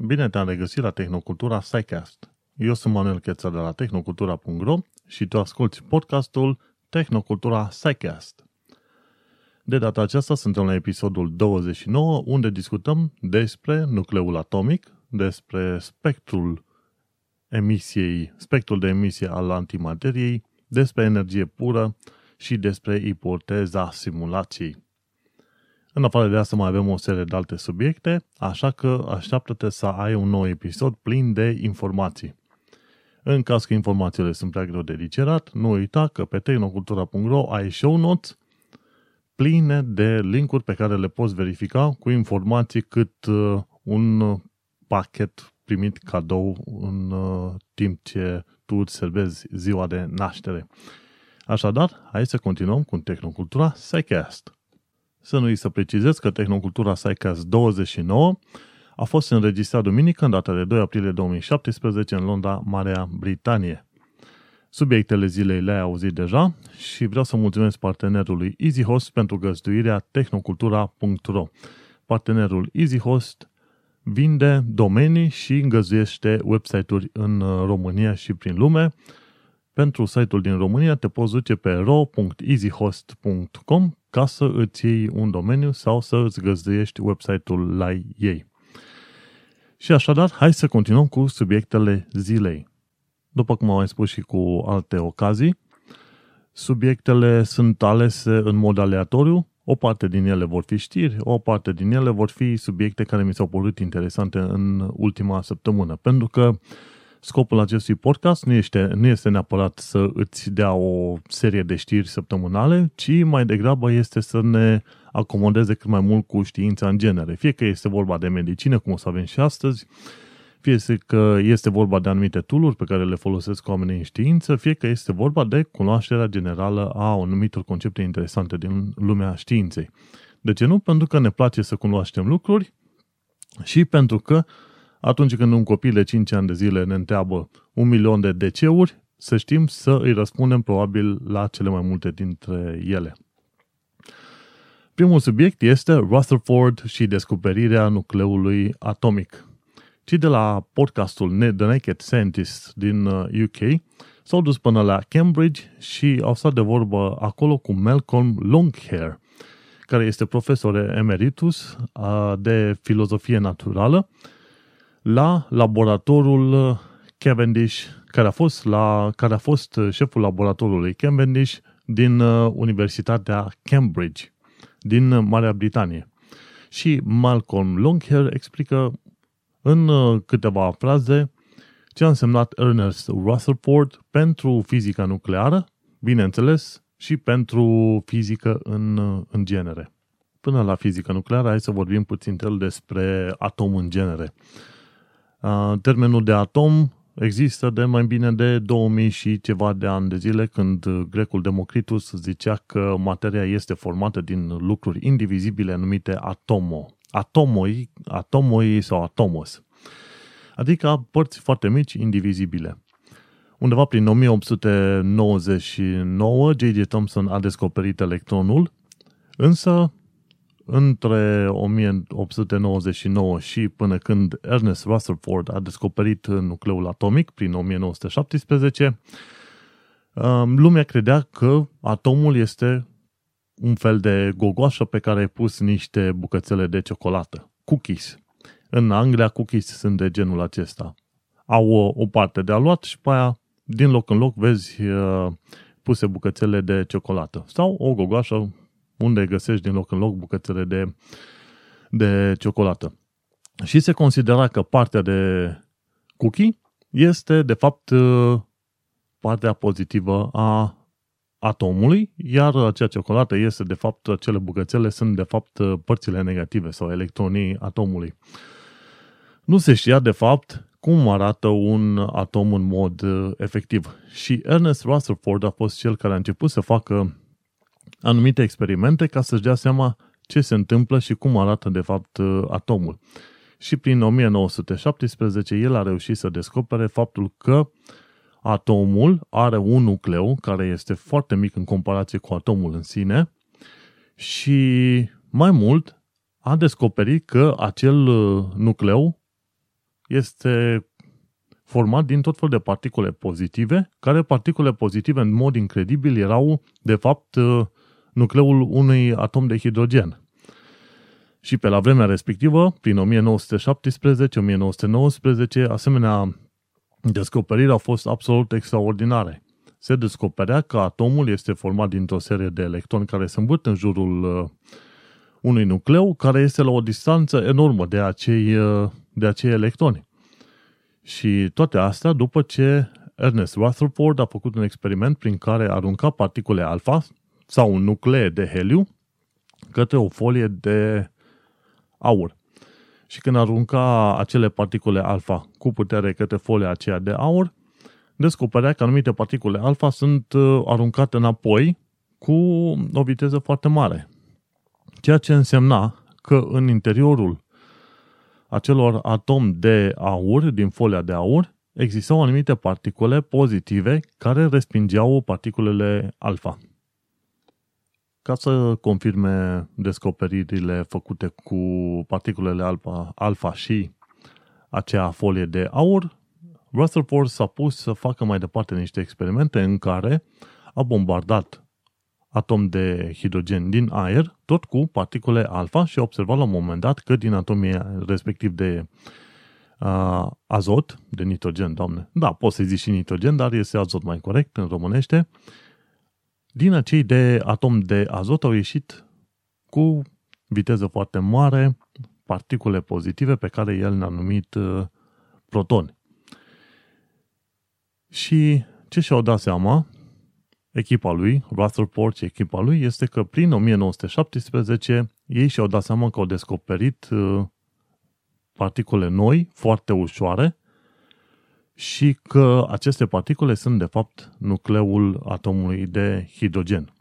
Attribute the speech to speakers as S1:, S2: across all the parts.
S1: Bine te-am regăsit la Tehnocultura SciCast. Eu sunt Manuel Cheța de la tehnocultura.ro și tu asculti podcastul Tehnocultura SciCast. De data aceasta suntem la episodul 29, unde discutăm despre nucleul atomic, despre spectrul emisiei, spectrul de emisie al antimateriei, despre energie pură și despre ipoteza simulației. În afară de asta mai avem o serie de alte subiecte, așa că așteaptă-te să ai un nou episod plin de informații. În caz că informațiile sunt prea greu de digerat, nu uita că pe tehnocultura.ro ai show notes pline de linkuri pe care le poți verifica cu informații cât uh, un pachet primit cadou în uh, timp ce tu îți servezi ziua de naștere. Așadar, hai să continuăm cu Tehnocultura Psycast. Să nu-i să precizez că Tehnocultura Psycast 29 a fost înregistrat duminică în data de 2 aprilie 2017 în Londra, Marea Britanie. Subiectele zilei le-ai auzit deja și vreau să mulțumesc partenerului EasyHost pentru găzduirea tehnocultura.ro. Partenerul EasyHost vinde domenii și îngăzuiește website-uri în România și prin lume. Pentru site-ul din România te poți duce pe ro.easyhost.com ca să îți iei un domeniu sau să îți găzduiești website-ul la ei. Și așadar, hai să continuăm cu subiectele zilei. După cum am mai spus și cu alte ocazii, subiectele sunt alese în mod aleatoriu, o parte din ele vor fi știri, o parte din ele vor fi subiecte care mi s-au părut interesante în ultima săptămână, pentru că Scopul acestui podcast nu este, nu este neapărat să îți dea o serie de știri săptămânale, ci mai degrabă este să ne acomodeze cât mai mult cu știința în genere. Fie că este vorba de medicină, cum o să avem și astăzi, fie că este vorba de anumite tooluri pe care le folosesc oamenii în știință, fie că este vorba de cunoașterea generală a anumitor concepte interesante din lumea științei. De ce nu? Pentru că ne place să cunoaștem lucruri și pentru că atunci când un copil de 5 ani de zile ne întreabă un milion de DC-uri, să știm să îi răspundem probabil la cele mai multe dintre ele. Primul subiect este Rutherford și descoperirea nucleului atomic. Cei de la podcastul The Naked Scientist din UK uh, s-au dus până la Cambridge și au stat de vorbă acolo cu Malcolm Longhair, care este profesor emeritus uh, de filozofie naturală la laboratorul Cavendish, care a fost, la, care a fost șeful laboratorului Cavendish din uh, Universitatea Cambridge, din Marea Britanie. Și Malcolm Longhair explică în uh, câteva fraze ce a însemnat Ernest Rutherford pentru fizica nucleară, bineînțeles, și pentru fizică în, uh, în genere. Până la fizică nucleară, hai să vorbim puțin despre atom în genere. Termenul de atom există de mai bine de 2000 și ceva de ani de zile când grecul Democritus zicea că materia este formată din lucruri indivizibile numite atomo. Atomoi, atomoi sau atomos. Adică părți foarte mici, indivizibile. Undeva prin 1899, J.J. Thomson a descoperit electronul, însă între 1899 și până când Ernest Rutherford a descoperit nucleul atomic prin 1917, um, lumea credea că atomul este un fel de gogoașă pe care ai pus niște bucățele de ciocolată, cookies. În Anglia cookies sunt de genul acesta. Au o, o parte de aluat și pe aia din loc în loc vezi uh, puse bucățele de ciocolată. Sau o gogoașă unde găsești din loc în loc bucățele de, de ciocolată. Și se considera că partea de cookie este, de fapt, partea pozitivă a atomului, iar acea ciocolată este, de fapt, acele bucățele sunt, de fapt, părțile negative sau electronii atomului. Nu se știa, de fapt, cum arată un atom în mod efectiv. Și Ernest Rutherford a fost cel care a început să facă anumite experimente ca să-și dea seama ce se întâmplă și cum arată de fapt uh, atomul. Și prin 1917 el a reușit să descopere faptul că atomul are un nucleu care este foarte mic în comparație cu atomul în sine și mai mult a descoperit că acel uh, nucleu este format din tot felul de particule pozitive, care particule pozitive în mod incredibil erau, de fapt, uh, nucleul unui atom de hidrogen. Și pe la vremea respectivă, prin 1917-1919, asemenea descoperiri au fost absolut extraordinare. Se descoperea că atomul este format dintr-o serie de electroni care se învârt în jurul uh, unui nucleu care este la o distanță enormă de acei, uh, de acei electroni. Și toate astea după ce Ernest Rutherford a făcut un experiment prin care arunca particule alfa sau un nuclee de heliu către o folie de aur. Și când arunca acele particule alfa cu putere către folia aceea de aur, descoperea că anumite particule alfa sunt uh, aruncate înapoi cu o viteză foarte mare. Ceea ce însemna că în interiorul acelor atom de aur, din folia de aur, existau anumite particule pozitive care respingeau particulele alfa. Ca să confirme descoperirile făcute cu particulele alfa, alfa și acea folie de aur, Rutherford s-a pus să facă mai departe niște experimente în care a bombardat atom de hidrogen din aer, tot cu particule alfa și a observat la un moment dat că din atomii respectiv de uh, azot, de nitrogen, doamne, da, poți să zici și nitrogen, dar este azot mai corect în românește, din acei de atom de azot au ieșit cu viteză foarte mare particule pozitive pe care el ne-a numit uh, protoni. Și ce și-au dat seama echipa lui, Rutherford și echipa lui, este că prin 1917 ei și-au dat seama că au descoperit uh, particule noi, foarte ușoare, și că aceste particule sunt de fapt nucleul atomului de hidrogen.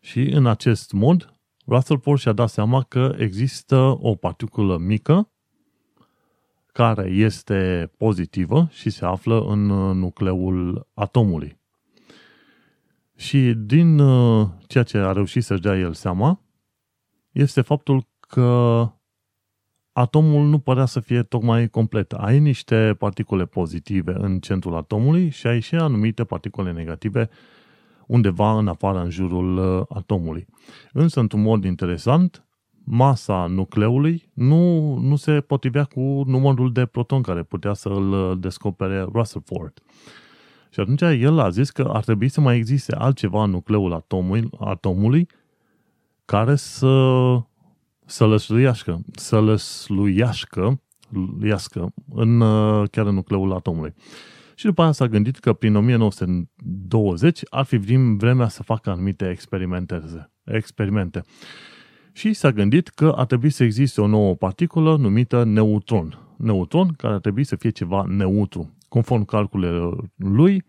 S1: Și în acest mod, Rutherford și-a dat seama că există o particulă mică care este pozitivă și se află în nucleul atomului. Și din uh, ceea ce a reușit să-și dea el seama, este faptul că atomul nu părea să fie tocmai complet. Ai niște particule pozitive în centrul atomului și ai și anumite particule negative undeva în afară, în jurul uh, atomului. Însă, într-un mod interesant, masa nucleului nu, nu se potrivea cu numărul de proton care putea să-l uh, descopere Rutherford. Și atunci el a zis că ar trebui să mai existe altceva în nucleul atomului, atomului care să să lăsluiască, să lăsluiască iască în, uh, chiar în nucleul atomului. Și după aia s-a gândit că prin 1920 ar fi din vremea să facă anumite experimente. experimente. Și s-a gândit că ar trebui să existe o nouă particulă numită neutron. Neutron care ar trebui să fie ceva neutru. Conform calculelor lui,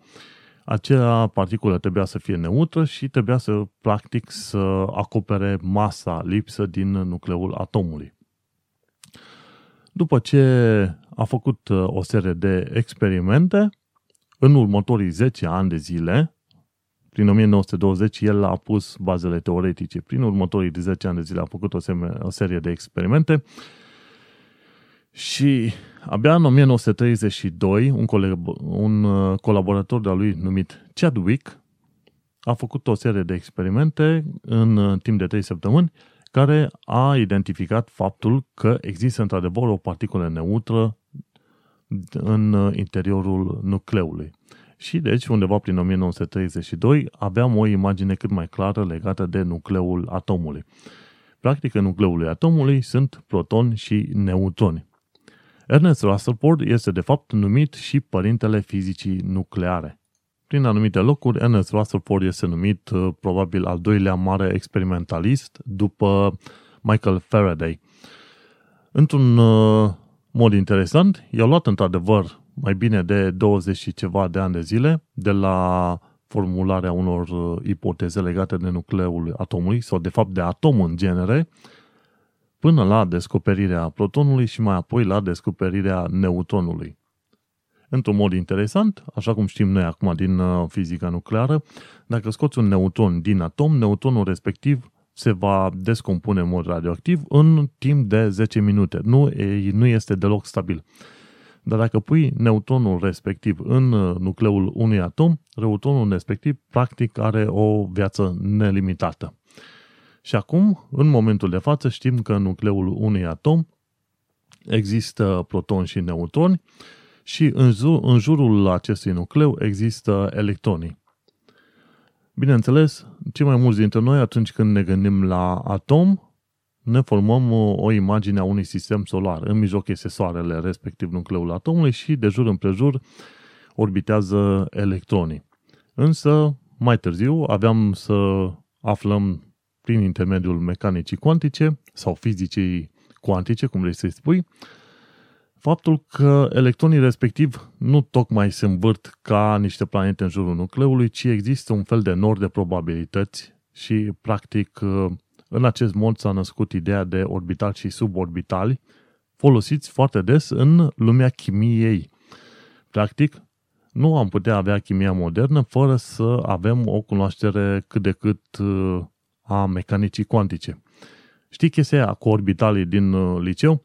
S1: acea particulă trebuia să fie neutră și trebuia să, practic, să acopere masa lipsă din nucleul atomului. După ce a făcut uh, o serie de experimente, în următorii 10 ani de zile, prin 1920, el a pus bazele teoretice. Prin următorii 10 ani de zile a făcut o, seme, o serie de experimente și abia în 1932, un, coleg, un uh, colaborator de-a lui numit Chadwick a făcut o serie de experimente în uh, timp de 3 săptămâni care a identificat faptul că există într-adevăr o particulă neutră în uh, interiorul nucleului. Și deci, undeva prin 1932, aveam o imagine cât mai clară legată de nucleul atomului. Practic, în nucleul atomului sunt protoni și neutroni. Ernest Rutherford este de fapt numit și părintele fizicii nucleare. Prin anumite locuri, Ernest Rutherford este numit uh, probabil al doilea mare experimentalist după Michael Faraday. Într-un uh, mod interesant, i-a luat într-adevăr mai bine de 20 și ceva de ani de zile de la formularea unor uh, ipoteze legate de nucleul atomului sau de fapt de atom în genere, până la descoperirea protonului și mai apoi la descoperirea neutronului. Într-un mod interesant, așa cum știm noi acum din uh, fizica nucleară, dacă scoți un neutron din atom, neutronul respectiv se va descompune în mod radioactiv în timp de 10 minute. Nu, nu este deloc stabil. Dar dacă pui neutronul respectiv în uh, nucleul unui atom, neutronul respectiv practic are o viață nelimitată. Și acum, în momentul de față, știm că în nucleul unui atom există protoni și neutroni și în, jur, în jurul acestui nucleu există electronii. Bineînțeles, cei mai mulți dintre noi, atunci când ne gândim la atom, ne formăm o imagine a unui sistem solar. În mijloc este soarele, respectiv nucleul atomului și de jur împrejur orbitează electronii. Însă, mai târziu, aveam să aflăm prin intermediul mecanicii cuantice sau fizicii cuantice, cum vrei să-i spui, faptul că electronii respectiv nu tocmai se învârt ca niște planete în jurul nucleului, ci există un fel de nor de probabilități și, practic, în acest mod s-a născut ideea de orbitali și suborbitali, folosiți foarte des în lumea chimiei. Practic, nu am putea avea chimia modernă fără să avem o cunoaștere cât de cât uh, a mecanicii cuantice. Știi chestia aia cu orbitalii din uh, liceu?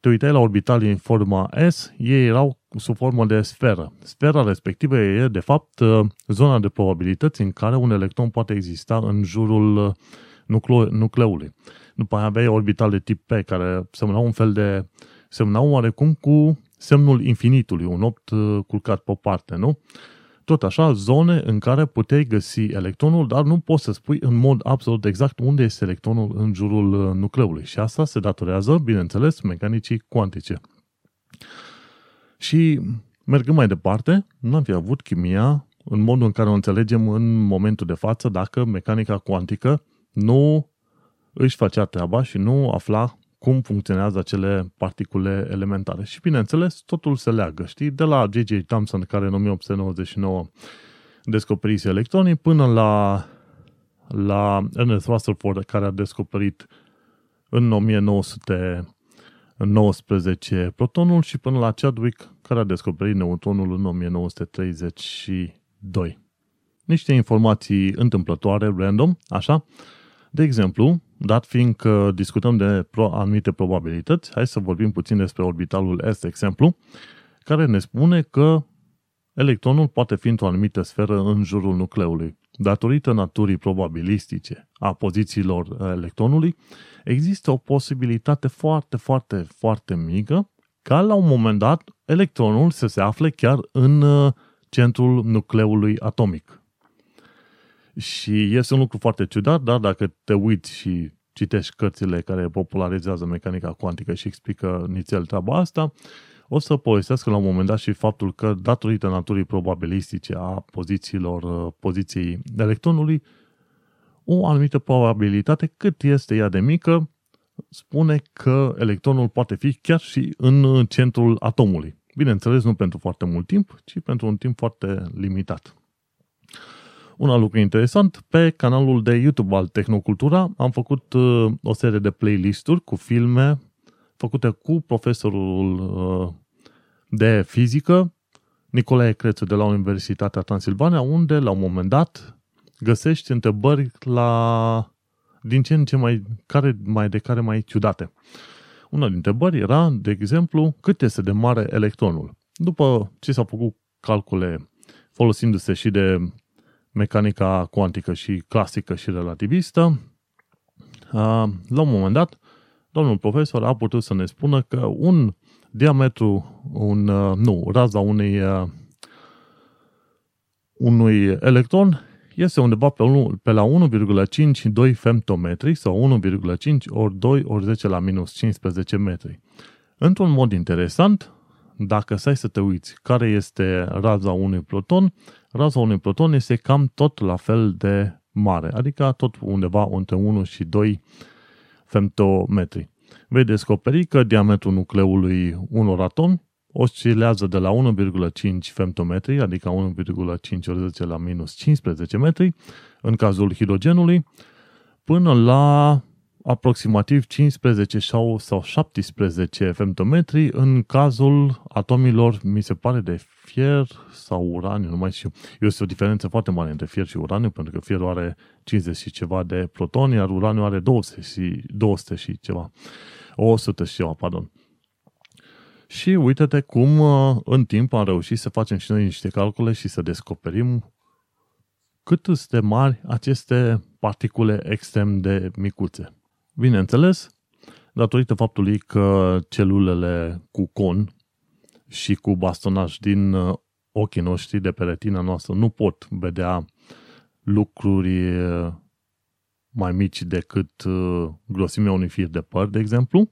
S1: Te uitai la orbitalii în forma S, ei erau sub formă de sferă. Sfera respectivă e, de fapt, uh, zona de probabilități în care un electron poate exista în jurul nucle- nucleului. După aia aveai orbital de tip P, care semnau un fel de... semnau oarecum cu semnul infinitului, un opt uh, culcat pe o parte, nu? Tot așa, zone în care puteai găsi electronul, dar nu poți să spui în mod absolut exact unde este electronul în jurul uh, nucleului. Și asta se datorează, bineînțeles, mecanicii cuantice. Și mergând mai departe, nu am fi avut chimia în modul în care o înțelegem în momentul de față dacă mecanica cuantică nu își făcea treaba și nu afla cum funcționează acele particule elementare. Și bineînțeles, totul se leagă, știi? De la J.J. Thomson, care în 1899 descoperise electronii, până la, la Ernest Rutherford, care a descoperit în 1919 protonul și până la Chadwick, care a descoperit neutronul în 1932. Niște informații întâmplătoare, random, așa, de exemplu, dat fiind că discutăm de pro- anumite probabilități, hai să vorbim puțin despre orbitalul S, exemplu, care ne spune că electronul poate fi într-o anumită sferă în jurul nucleului. Datorită naturii probabilistice a pozițiilor electronului, există o posibilitate foarte, foarte, foarte mică ca la un moment dat electronul să se afle chiar în uh, centrul nucleului atomic. Și este un lucru foarte ciudat, dar dacă te uiți și citești cărțile care popularizează mecanica cuantică și explică nițel treaba asta, o să povestească la un moment dat și faptul că, datorită naturii probabilistice a pozițiilor, uh, poziției electronului, o anumită probabilitate, cât este ea de mică, spune că electronul poate fi chiar și în centrul atomului. Bineînțeles, nu pentru foarte mult timp, ci pentru un timp foarte limitat. Un alt lucru interesant, pe canalul de YouTube al Tehnocultura am făcut uh, o serie de playlisturi cu filme făcute cu profesorul uh, de fizică, Nicolae Crețu de la Universitatea Transilvania, unde la un moment dat găsești întrebări la din ce în ce mai, care, mai de care mai ciudate. Una dintre întrebări era, de exemplu, cât este de mare electronul. După ce s-au făcut calcule folosindu-se și de mecanica cuantică și clasică și relativistă, la un moment dat, domnul profesor a putut să ne spună că un diametru, un, nu, raza unei, unui electron este undeva pe, pe la 1,52 femtometri sau 1,5 ori 2 ori 10 la minus 15 metri. Într-un mod interesant, dacă stai să te uiți care este raza unui proton, raza unui proton este cam tot la fel de mare, adică tot undeva între 1 și 2 femtometri. Vei descoperi că diametrul nucleului unor atomi oscilează de la 1,5 femtometri, adică 1,5 ori 10 la minus 15 metri, în cazul hidrogenului, până la aproximativ 15 sau 17 femtometri în cazul atomilor, mi se pare, de fier sau uraniu, nu mai știu. Este o diferență foarte mare între fier și uraniu, pentru că fierul are 50 și ceva de protoni, iar uraniu are 200 și, 200 și ceva. 100 și ceva, pardon. Și uite-te cum uh, în timp am reușit să facem și noi niște calcule și să descoperim cât sunt de mari aceste particule extrem de micuțe. Bineînțeles, datorită faptului că celulele cu con și cu bastonaj din uh, ochii noștri de pe retina noastră nu pot vedea lucruri uh, mai mici decât uh, grosimea unui fir de păr, de exemplu,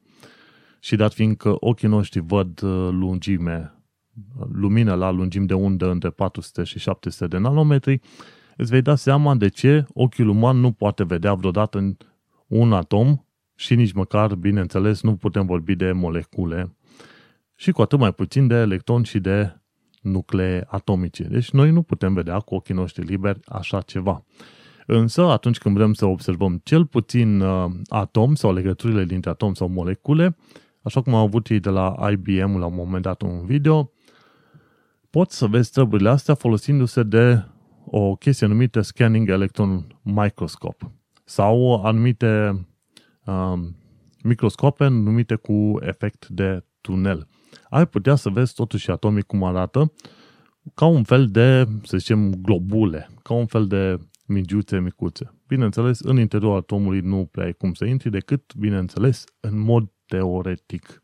S1: și dat fiindcă ochii noștri văd lungime, lumină la lungime de undă între 400 și 700 de nanometri, îți vei da seama de ce ochiul uman nu poate vedea vreodată un atom și nici măcar, bineînțeles, nu putem vorbi de molecule și cu atât mai puțin de electroni și de nuclee atomice. Deci noi nu putem vedea cu ochii noștri liberi așa ceva. Însă, atunci când vrem să observăm cel puțin uh, atom sau legăturile dintre atom sau molecule, așa cum au avut ei de la IBM la un moment dat un video, poți să vezi treburile astea folosindu-se de o chestie numită Scanning Electron Microscope sau anumite um, microscope numite cu efect de tunel. Ai putea să vezi totuși atomii cum arată ca un fel de, să zicem, globule, ca un fel de migiuțe micuțe. Bineînțeles, în interiorul atomului nu prea ai cum să intri decât, bineînțeles, în mod teoretic.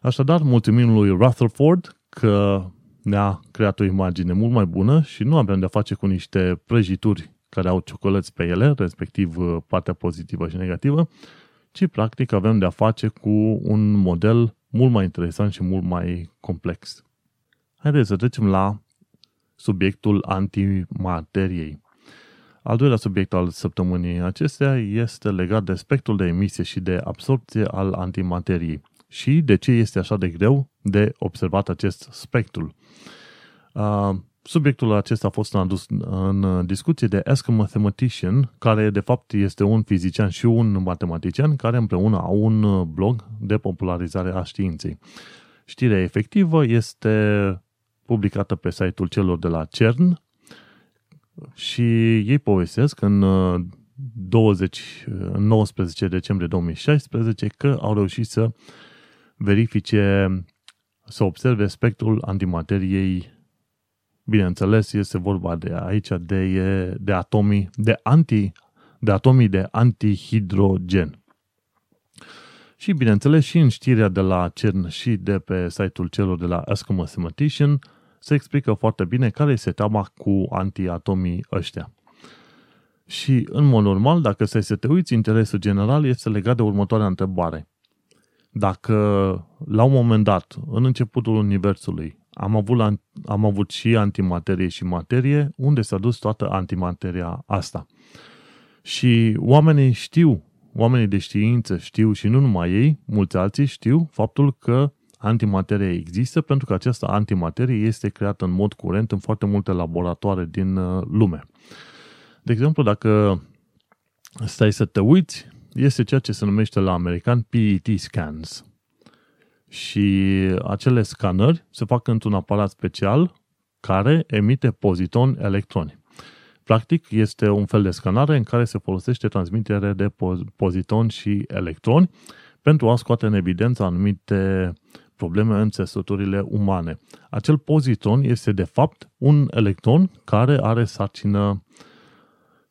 S1: Așadar, mulțumim lui Rutherford că ne-a creat o imagine mult mai bună și nu avem de-a face cu niște prăjituri care au ciocolăți pe ele, respectiv uh, partea pozitivă și negativă, ci practic avem de-a face cu un model mult mai interesant și mult mai complex. Haideți să trecem la subiectul antimateriei. Al doilea subiect al săptămânii acestea este legat de spectrul de emisie și de absorpție al antimateriei și de ce este așa de greu de observat acest spectrul. Uh, subiectul acesta a fost adus în discuție de Ask a Mathematician, care de fapt este un fizician și un matematician care împreună au un blog de popularizare a științei. Știrea efectivă este publicată pe site-ul celor de la CERN și ei povestesc în 20, 19 decembrie 2016 că au reușit să verifice, să observe spectrul antimateriei Bineînțeles, este vorba de aici de, de atomi de anti de atomii de antihidrogen. Și bineînțeles și în știrea de la CERN și de pe site-ul celor de la Ask a Mathematician se explică foarte bine care este teama cu antiatomii ăștia. Și în mod normal, dacă stai să te uiți, interesul general este legat de următoarea întrebare. Dacă la un moment dat, în începutul Universului, am avut, la, am avut și antimaterie și materie, unde s-a dus toată antimateria asta. Și oamenii știu, oamenii de știință știu și nu numai ei, mulți alții știu faptul că antimateria există pentru că această antimaterie este creată în mod curent în foarte multe laboratoare din uh, lume. De exemplu, dacă stai să te uiți, este ceea ce se numește la american PET scans. Și acele scanări se fac într-un aparat special care emite poziton electroni. Practic, este un fel de scanare în care se folosește transmitere de poziton și electroni pentru a scoate în evidență anumite probleme în țesăturile umane. Acel poziton este de fapt un electron care are sarcină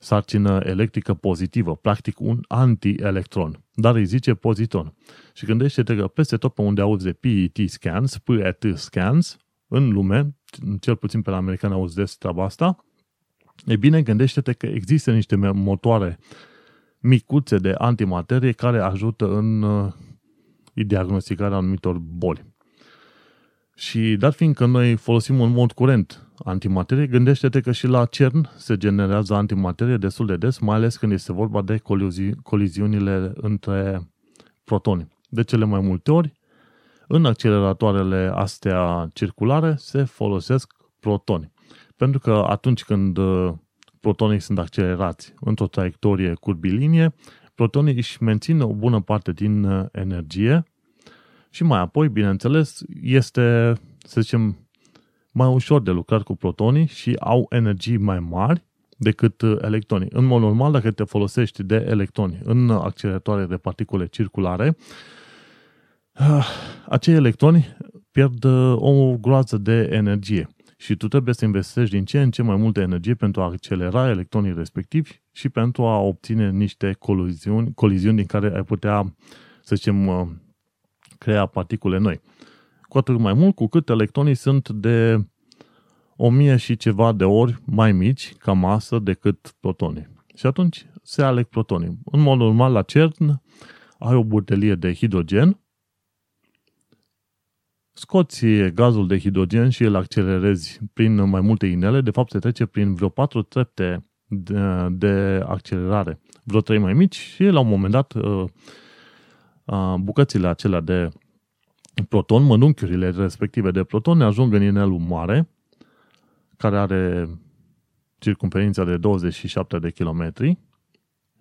S1: sarcină electrică pozitivă, practic un anti-electron, dar îi zice poziton. Și gândește-te că peste tot pe unde auzi de PET scans, PET scans, în lume, cel puțin pe la americani auzi des treaba asta, e bine, gândește-te că există niște motoare micuțe de antimaterie care ajută în uh, diagnosticarea anumitor boli. Și dat fiindcă noi folosim în mod curent antimaterie, gândește-te că și la CERN se generează antimaterie destul de des, mai ales când este vorba de colizi- coliziunile între protoni. De cele mai multe ori, în acceleratoarele astea circulare se folosesc protoni. Pentru că atunci când uh, protonii sunt accelerați într-o traiectorie curbilinie, protonii își mențin o bună parte din uh, energie și mai apoi, bineînțeles, este, să zicem, mai ușor de lucrat cu protonii și au energii mai mari decât uh, electronii. În mod normal, dacă te folosești de electroni în acceleratoare de particule circulare, uh, acei electroni pierd o groază de energie și tu trebuie să investești din ce în ce mai multă energie pentru a accelera electronii respectivi și pentru a obține niște coliziuni, coliziuni din care ai putea, să zicem, uh, crea particule noi. Cu atât mai mult cu cât electronii sunt de o mie și ceva de ori mai mici ca masă decât protonii. Și atunci se aleg protonii. În mod normal, la CERN ai o butelie de hidrogen scoți gazul de hidrogen și îl accelerezi prin mai multe inele, de fapt se trece prin vreo patru trepte de, de accelerare, vreo trei mai mici și la un moment dat uh, uh, bucățile acelea de proton, mănunchiurile respective de proton ajung în inelul mare, care are circumferința de 27 de kilometri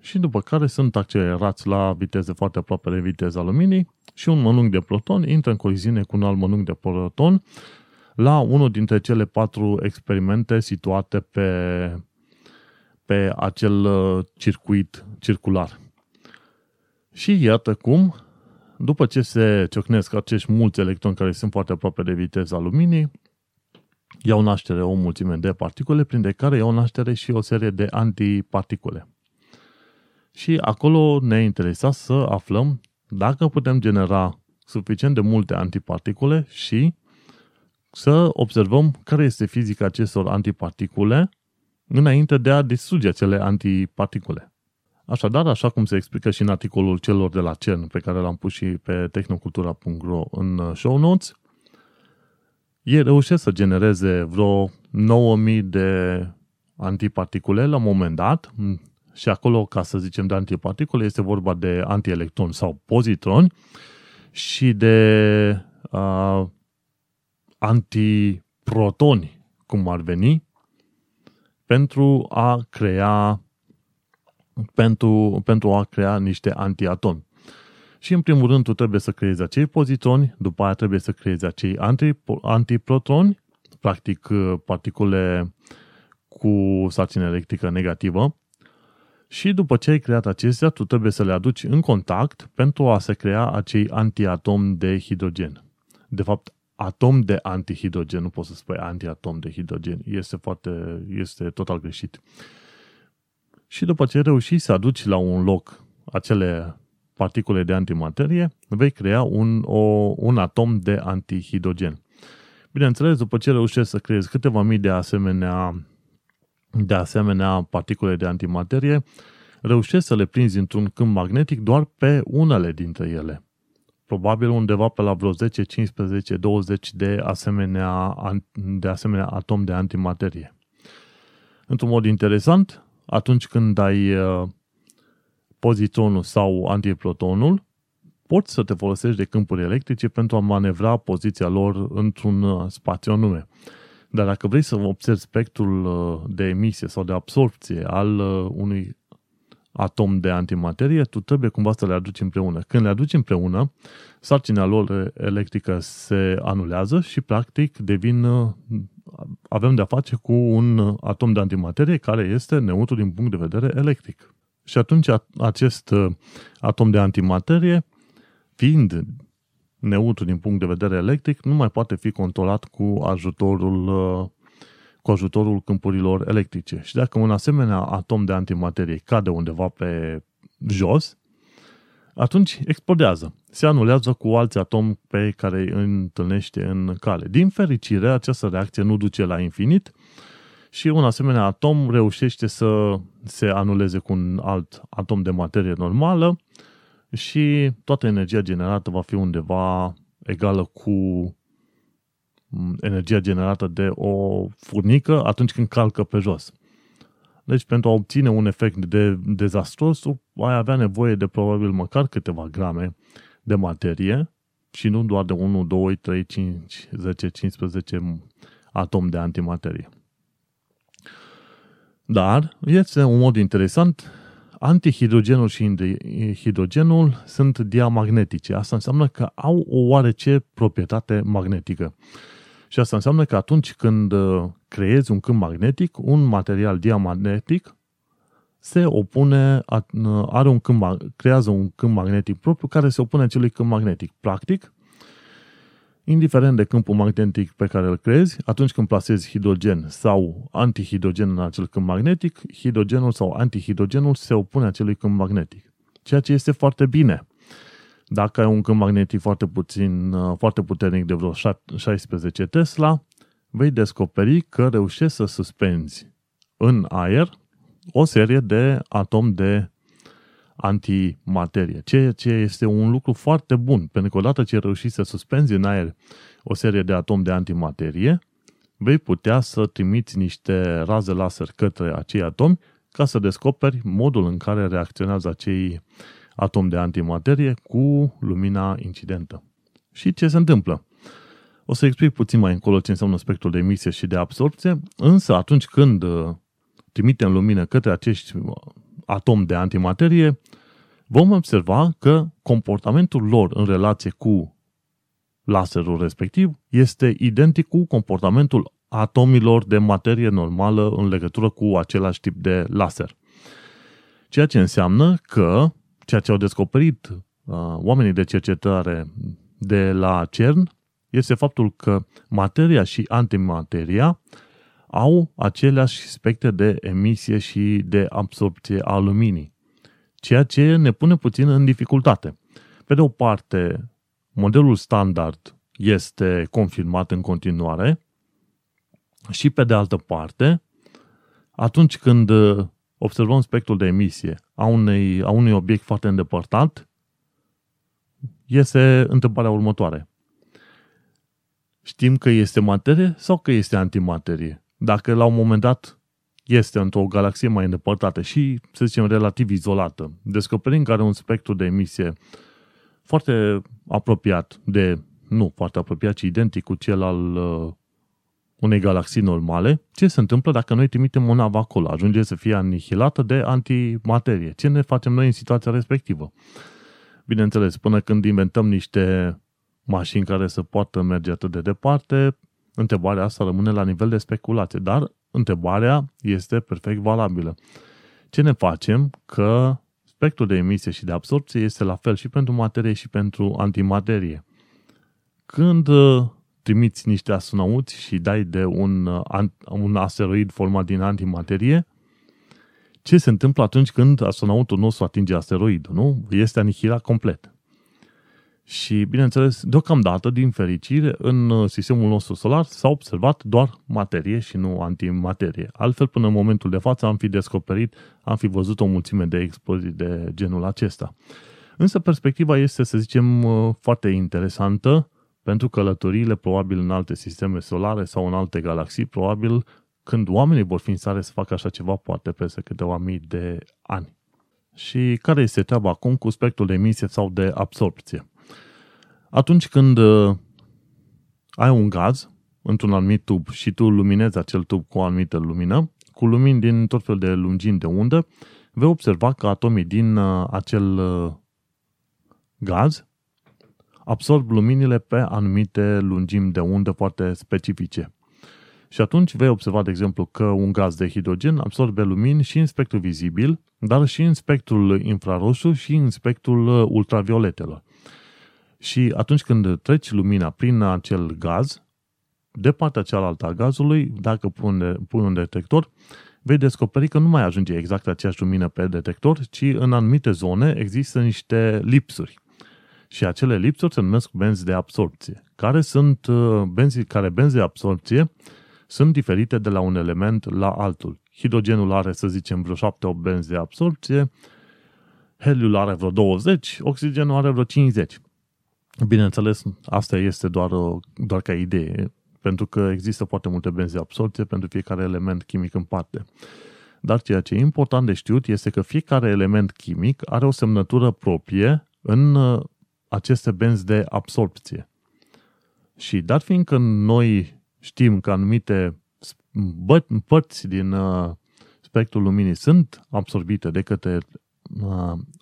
S1: și după care sunt accelerați la viteze foarte aproape de viteza luminii și un mănunchi de proton intră în coliziune cu un alt mănunchi de proton la unul dintre cele patru experimente situate pe, pe acel uh, circuit circular. Și iată cum, după ce se ciocnesc acești mulți electroni care sunt foarte aproape de viteza luminii, iau naștere o mulțime de particule, printre care iau naștere și o serie de antiparticule. Și acolo ne interesa să aflăm dacă putem genera suficient de multe antiparticule și să observăm care este fizica acestor antiparticule înainte de a distruge acele antiparticule. Așadar, așa cum se explică și în articolul celor de la CERN pe care l-am pus și pe tehnocultura.ro în show notes, ei reușesc să genereze vreo 9000 de antiparticule la un moment dat, și acolo, ca să zicem de antiparticule, este vorba de antielectroni sau pozitroni și de uh, antiprotoni, cum ar veni, pentru a crea pentru, pentru a crea niște antiatomi. Și în primul rând tu trebuie să creezi acei pozitroni, după aia trebuie să creezi acei anti, antiprotoni, practic particule cu sarcină electrică negativă, și după ce ai creat acestea, tu trebuie să le aduci în contact pentru a se crea acei antiatomi de hidrogen. De fapt, atom de antihidrogen, nu poți să spui antiatom de hidrogen. Este foarte, este total greșit. Și după ce reușești să aduci la un loc acele particule de antimaterie, vei crea un, o, un atom de antihidrogen. Bineînțeles, după ce reușești să creezi câteva mii de asemenea de asemenea particule de antimaterie, reușești să le prinzi într-un câmp magnetic doar pe unele dintre ele. Probabil undeva pe la vreo 10, 15, 20 de asemenea, de asemenea atom de antimaterie. Într-un mod interesant, atunci când ai uh, pozitronul sau antiprotonul, poți să te folosești de câmpuri electrice pentru a manevra poziția lor într-un uh, spațiu anume. Dar dacă vrei să observi spectrul uh, de emisie sau de absorpție al uh, unui atom de antimaterie, tu trebuie cumva să le aduci împreună. Când le aduci împreună, sarcina lor electrică se anulează și practic devin uh, avem de-a face cu un atom de antimaterie care este neutru din punct de vedere electric. Și atunci acest atom de antimaterie, fiind neutru din punct de vedere electric nu mai poate fi controlat cu ajutorul, uh, cu ajutorul câmpurilor electrice. Și dacă un asemenea atom de antimaterie cade undeva pe jos, atunci explodează. Se anulează cu alți atomi pe care îi întâlnește în cale. Din fericire, această reacție nu duce la infinit și un asemenea atom reușește să se anuleze cu un alt atom de materie normală și toată energia generată va fi undeva egală cu mm, energia generată de o furnică atunci când calcă pe jos. Deci pentru a obține un efect de dezastros, ai avea nevoie de probabil măcar câteva grame de materie și nu doar de 1, 2, 3, 5, 10, 15 atom de antimaterie. Dar este un mod interesant antihidrogenul și hidrogenul sunt diamagnetice. Asta înseamnă că au o oarece proprietate magnetică. Și asta înseamnă că atunci când uh, creezi un câmp magnetic, un material diamagnetic se opune, uh, are un câmp, creează un câmp magnetic propriu care se opune acelui câmp magnetic. Practic, indiferent de câmpul magnetic pe care îl creezi, atunci când plasezi hidrogen sau antihidrogen în acel câmp magnetic, hidrogenul sau antihidrogenul se opune acelui câmp magnetic. Ceea ce este foarte bine. Dacă ai un câmp magnetic foarte puțin, uh, foarte puternic de vreo 16 Tesla, vei descoperi că reușești să suspenzi în aer o serie de atomi de antimaterie, ceea ce este un lucru foarte bun, pentru că odată ce reușești să suspenzi în aer o serie de atomi de antimaterie, vei putea să trimiți niște raze laser către acei atomi ca să descoperi modul în care reacționează acei atomi de antimaterie cu lumina incidentă. Și ce se întâmplă? O să explic puțin mai încolo ce înseamnă spectrul de emisie și de absorpție, însă atunci când uh, trimitem lumină către acești atomi de antimaterie, vom observa că comportamentul lor în relație cu laserul respectiv este identic cu comportamentul atomilor de materie normală în legătură cu același tip de laser. Ceea ce înseamnă că ceea ce au descoperit uh, oamenii de cercetare de la CERN este faptul că materia și antimateria au aceleași spectre de emisie și de absorpție a luminii, ceea ce ne pune puțin în dificultate. Pe de o parte, modelul standard este confirmat în continuare și pe de altă parte, atunci când observăm spectrul de emisie a, unei, a unui obiect foarte îndepărtat, iese întrebarea următoare. Știm că este materie sau că este antimaterie? Dacă la un moment dat este într-o galaxie mai îndepărtată și, să zicem, relativ izolată, descoperim că are un spectru de emisie foarte apropiat de, nu foarte apropiat, ci identic cu cel al uh, unei galaxii normale, ce se întâmplă dacă noi trimitem o navă acolo? Ajunge să fie anihilată de antimaterie. Ce ne facem noi în situația respectivă? Bineînțeles, până când inventăm niște mașini care să poată merge atât de departe, întrebarea asta rămâne la nivel de speculație, dar întrebarea este perfect valabilă. Ce ne facem că spectrul de emisie și de absorpție este la fel și pentru materie și pentru antimaterie? Când uh, trimiți niște astronauți și dai de un, uh, un asteroid format din antimaterie, ce se întâmplă atunci când astronautul nostru atinge asteroidul, nu? Este anihilat complet. Și, bineînțeles, deocamdată, din fericire, în uh, sistemul nostru solar s-a observat doar materie și nu antimaterie. Altfel, până în momentul de față, am fi descoperit, am fi văzut o mulțime de explozii de genul acesta. Însă perspectiva este, să zicem, uh, foarte interesantă pentru călătoriile probabil în alte sisteme solare sau în alte galaxii, probabil când oamenii vor fi în stare să facă așa ceva, poate peste câteva mii de ani. Și care este treaba acum cu spectrul de emisie sau de absorpție? Atunci când uh, ai un gaz într-un anumit tub și tu luminezi acel tub cu o anumită lumină, cu lumini din tot felul de lungimi de undă, vei observa că atomii din uh, acel uh, gaz absorb luminile pe anumite lungimi de undă foarte specifice. Și atunci vei observa, de exemplu, că un gaz de hidrogen absorbe lumini și în spectrul vizibil, dar și în spectrul infraroșu și în spectrul ultravioletelor. Și atunci când treci lumina prin acel gaz, de partea cealaltă a gazului, dacă pun, pun un detector, vei descoperi că nu mai ajunge exact aceeași lumină pe detector, ci în anumite zone există niște lipsuri. Și acele lipsuri se numesc benzi de absorpție, care sunt uh, benzi, care benzi de absorpție sunt diferite de la un element la altul. Hidrogenul are, să zicem, vreo 7-8 benzi de absorpție, heliul are vreo 20, oxigenul are vreo 50. Bineînțeles, asta este doar, doar ca idee, pentru că există foarte multe benzi de absorție pentru fiecare element chimic în parte. Dar ceea ce e important de știut este că fiecare element chimic are o semnătură proprie în uh, aceste benzi de absorpție. Și dat fiindcă noi știm că anumite părți din uh, spectrul luminii sunt absorbite de către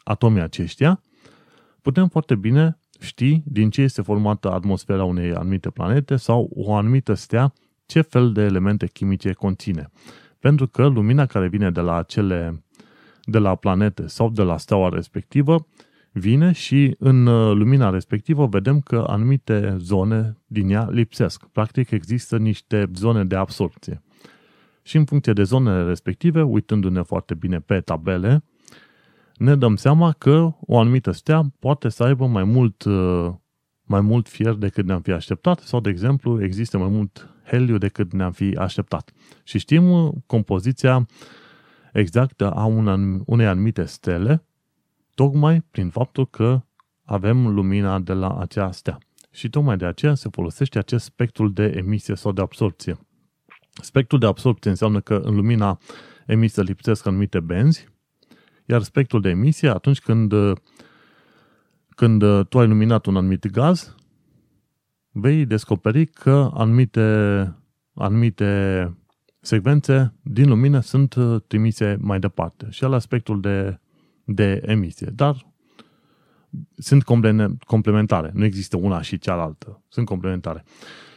S1: atomii aceștia, putem foarte bine ști din ce este formată atmosfera unei anumite planete sau o anumită stea, ce fel de elemente chimice conține. Pentru că lumina care vine de la acele de la planete sau de la steaua respectivă vine și în uh, lumina respectivă vedem că anumite zone din ea lipsesc. Practic există niște zone de absorpție. Și în funcție de zonele respective, uitându-ne foarte bine pe tabele, ne dăm seama că o anumită stea poate să aibă mai mult, uh, mai mult fier decât ne-am fi așteptat sau, de exemplu, există mai mult heliu decât ne-am fi așteptat. Și știm uh, compoziția exactă a unei anumite stele tocmai prin faptul că avem lumina de la acea stea. Și tocmai de aceea se folosește acest spectru de emisie sau de absorpție. Spectrul de absorpție înseamnă că în lumina emisă lipsesc anumite benzi, iar spectrul de emisie, atunci când, când tu ai luminat un anumit gaz, vei descoperi că anumite, anumite secvențe din lumină sunt trimise mai departe. Și la spectrul de de emisie, dar sunt complementare. Nu există una și cealaltă. Sunt complementare.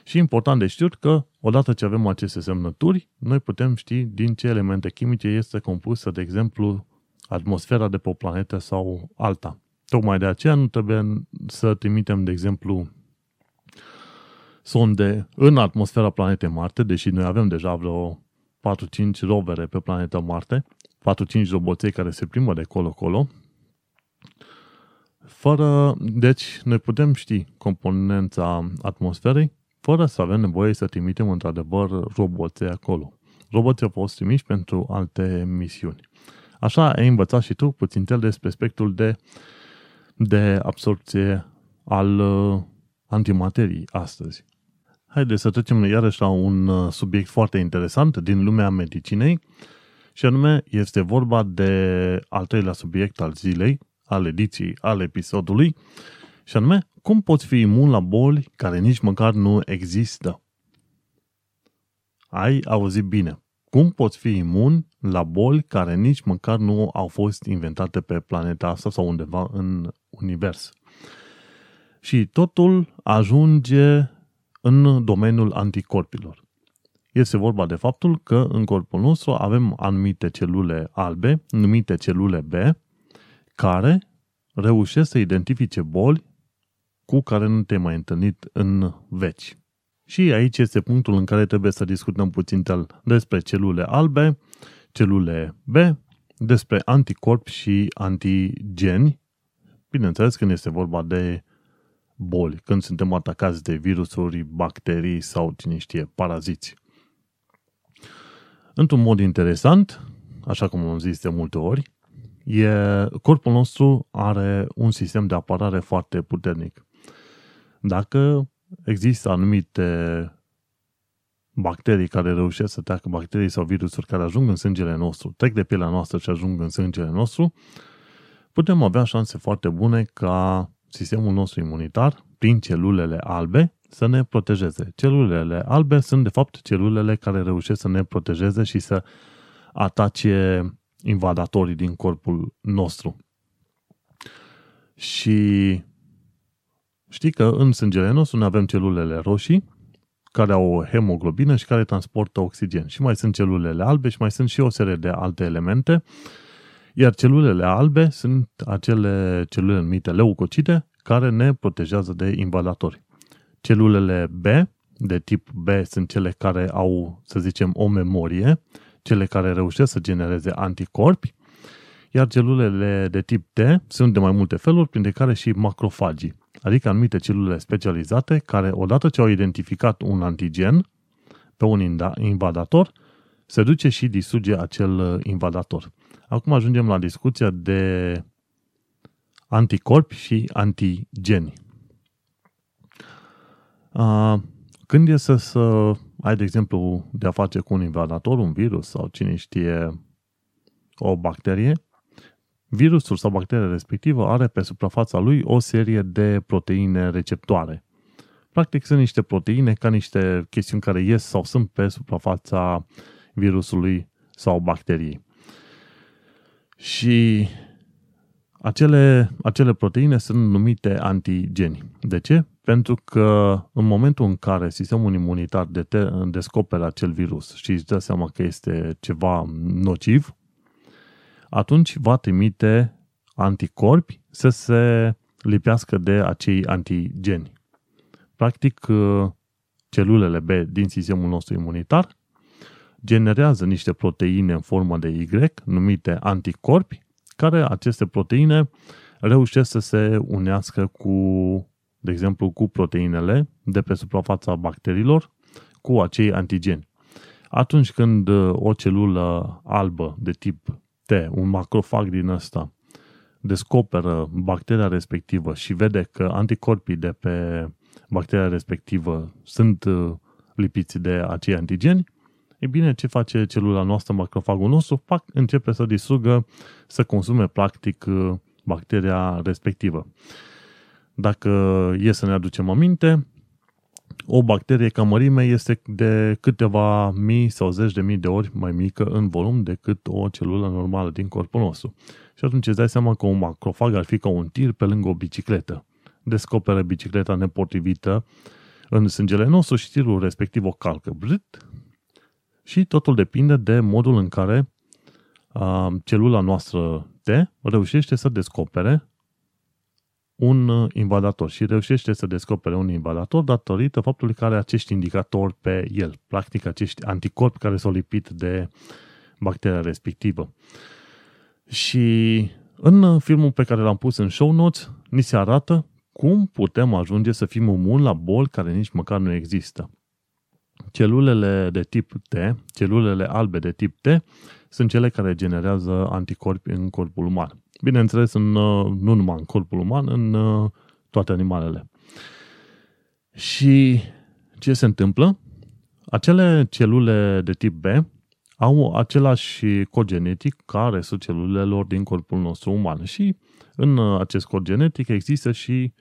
S1: Și important de știut că odată ce avem aceste semnături, noi putem ști din ce elemente chimice este compusă, de exemplu, atmosfera de pe o planetă sau alta. Tocmai de aceea nu trebuie să trimitem, de exemplu, sonde în atmosfera planetei Marte, deși noi avem deja vreo 4-5 rovere pe planeta Marte 4-5 roboței care se plimbă de colo-colo, fără, deci noi putem ști componența atmosferei fără să avem nevoie să trimitem într-adevăr roboței acolo. Roboții au fost trimiși pentru alte misiuni. Așa ai învățat și tu puțin despre spectrul de, de absorpție al uh, antimateriei astăzi. Haideți să trecem iarăși la un uh, subiect foarte interesant din lumea medicinei și anume este vorba de al treilea subiect al zilei, al ediției, al episodului, și anume, cum poți fi imun la boli care nici măcar nu există? Ai auzit bine. Cum poți fi imun la boli care nici măcar nu au fost inventate pe planeta asta sau undeva în univers? Și totul ajunge în domeniul anticorpilor. Este vorba de faptul că în corpul nostru avem anumite celule albe, numite celule B, care reușesc să identifice boli cu care nu te-ai mai întâlnit în veci. Și aici este punctul în care trebuie să discutăm puțin despre celule albe, celule B, despre anticorpi și antigeni, bineînțeles când este vorba de boli, când suntem atacați de virusuri, bacterii sau, cine știe, paraziți. Într-un mod interesant, așa cum am zis de multe ori, e, corpul nostru are un sistem de apărare foarte puternic. Dacă există anumite bacterii care reușesc să treacă bacterii sau virusuri care ajung în sângele nostru, trec de pielea noastră și ajung în sângele nostru, putem avea șanse foarte bune ca sistemul nostru imunitar, prin celulele albe, să ne protejeze. Celulele albe sunt, de fapt, celulele care reușesc să ne protejeze și să atace invadatorii din corpul nostru. Și știi că în sângele nostru ne avem celulele roșii, care au o hemoglobină și care transportă oxigen. Și mai sunt celulele albe și mai sunt și o serie de alte elemente. Iar celulele albe sunt acele celule numite leucocite care ne protejează de invadatori. Celulele B, de tip B, sunt cele care au, să zicem, o memorie, cele care reușesc să genereze anticorpi, iar celulele de tip T sunt de mai multe feluri, printre care și macrofagii, adică anumite celule specializate care, odată ce au identificat un antigen pe un invadator, se duce și distruge acel invadator. Acum ajungem la discuția de anticorpi și antigeni. Când e să, să ai, de exemplu, de a face cu un invadator, un virus sau cine știe o bacterie, virusul sau bacteria respectivă are pe suprafața lui o serie de proteine receptoare. Practic sunt niște proteine ca niște chestiuni care ies sau sunt pe suprafața virusului sau bacteriei. Și acele, acele proteine sunt numite antigeni. De ce? Pentru că în momentul în care sistemul imunitar descoperă acel virus și își dă seama că este ceva nociv, atunci va trimite anticorpi să se lipească de acei antigeni. Practic, celulele B din sistemul nostru imunitar generează niște proteine în formă de Y, numite anticorpi, care aceste proteine reușesc să se unească cu, de exemplu, cu proteinele de pe suprafața bacteriilor, cu acei antigeni. Atunci când o celulă albă de tip T, un macrofag din ăsta, descoperă bacteria respectivă și vede că anticorpii de pe bacteria respectivă sunt uh, lipiți de acei antigeni, e bine, ce face celula noastră, macrofagul nostru? Fac, începe să distrugă, să consume practic uh, bacteria respectivă. Dacă e să ne aducem aminte, o bacterie ca mărime este de câteva mii sau zeci de mii de ori mai mică în volum decât o celulă normală din corpul nostru. Și atunci îți dai seama că un macrofag ar fi ca un tir pe lângă o bicicletă. Descoperă bicicleta nepotrivită în sângele nostru și tirul respectiv o calcă. Brit, și totul depinde de modul în care uh, celula noastră T reușește să descopere un uh, invadator și reușește să descopere un invadator datorită faptului că are acești indicatori pe el, practic acești anticorpi care s-au lipit de bacteria respectivă. Și în filmul pe care l-am pus în show notes, ni se arată cum putem ajunge să fim imuni la boli care nici măcar nu există. Celulele de tip T, celulele albe de tip T, sunt cele care generează anticorpi în corpul uman. Bineînțeles, în, uh, nu numai în corpul uman, în uh, toate animalele. Și ce se întâmplă? Acele celule de tip B au același cod genetic ca restul celulelor din corpul nostru uman și în uh, acest cod genetic există și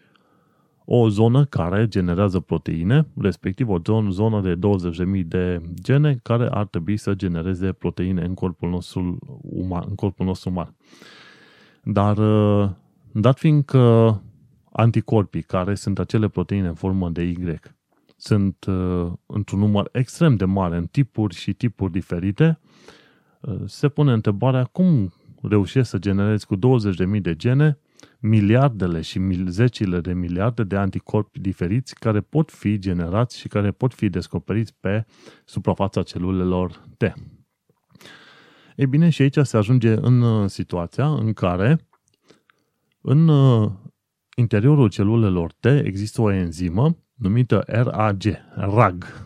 S1: o zonă care generează proteine, respectiv o zonă de 20.000 de gene care ar trebui să genereze proteine în corpul nostru uman. În corpul nostru uman. Dar uh, dat fiind că anticorpii, care sunt acele proteine în formă de Y, sunt uh, într-un număr extrem de mare în tipuri și tipuri diferite, uh, se pune întrebarea cum reușești să generezi cu 20.000 de gene miliardele și mil, zecile de miliarde de anticorpi diferiți care pot fi generați și care pot fi descoperiți pe suprafața celulelor T. Ei bine, și aici se ajunge în uh, situația în care în uh, interiorul celulelor T există o enzimă numită RAG, RAG.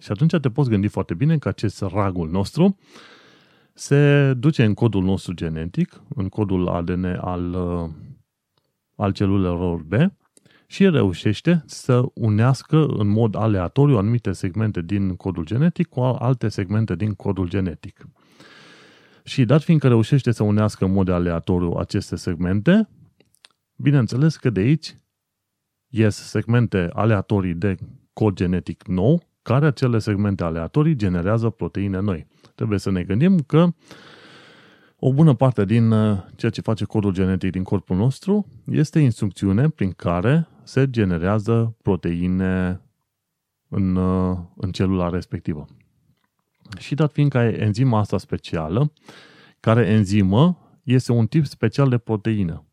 S1: Și atunci te poți gândi foarte bine că acest ragul nostru se duce în codul nostru genetic, în codul ADN al uh, al celulelor B și reușește să unească în mod aleatoriu anumite segmente din codul genetic cu alte segmente din codul genetic. Și dat fiindcă reușește să unească în mod aleatoriu aceste segmente, bineînțeles că de aici ies segmente aleatorii de cod genetic nou, care acele segmente aleatorii generează proteine noi. Trebuie să ne gândim că o bună parte din uh, ceea ce face codul genetic din corpul nostru este instrucțiune prin care se generează proteine în, uh, în celula respectivă. Și dat fiindcă ai enzima asta specială, care enzimă este un tip special de proteină.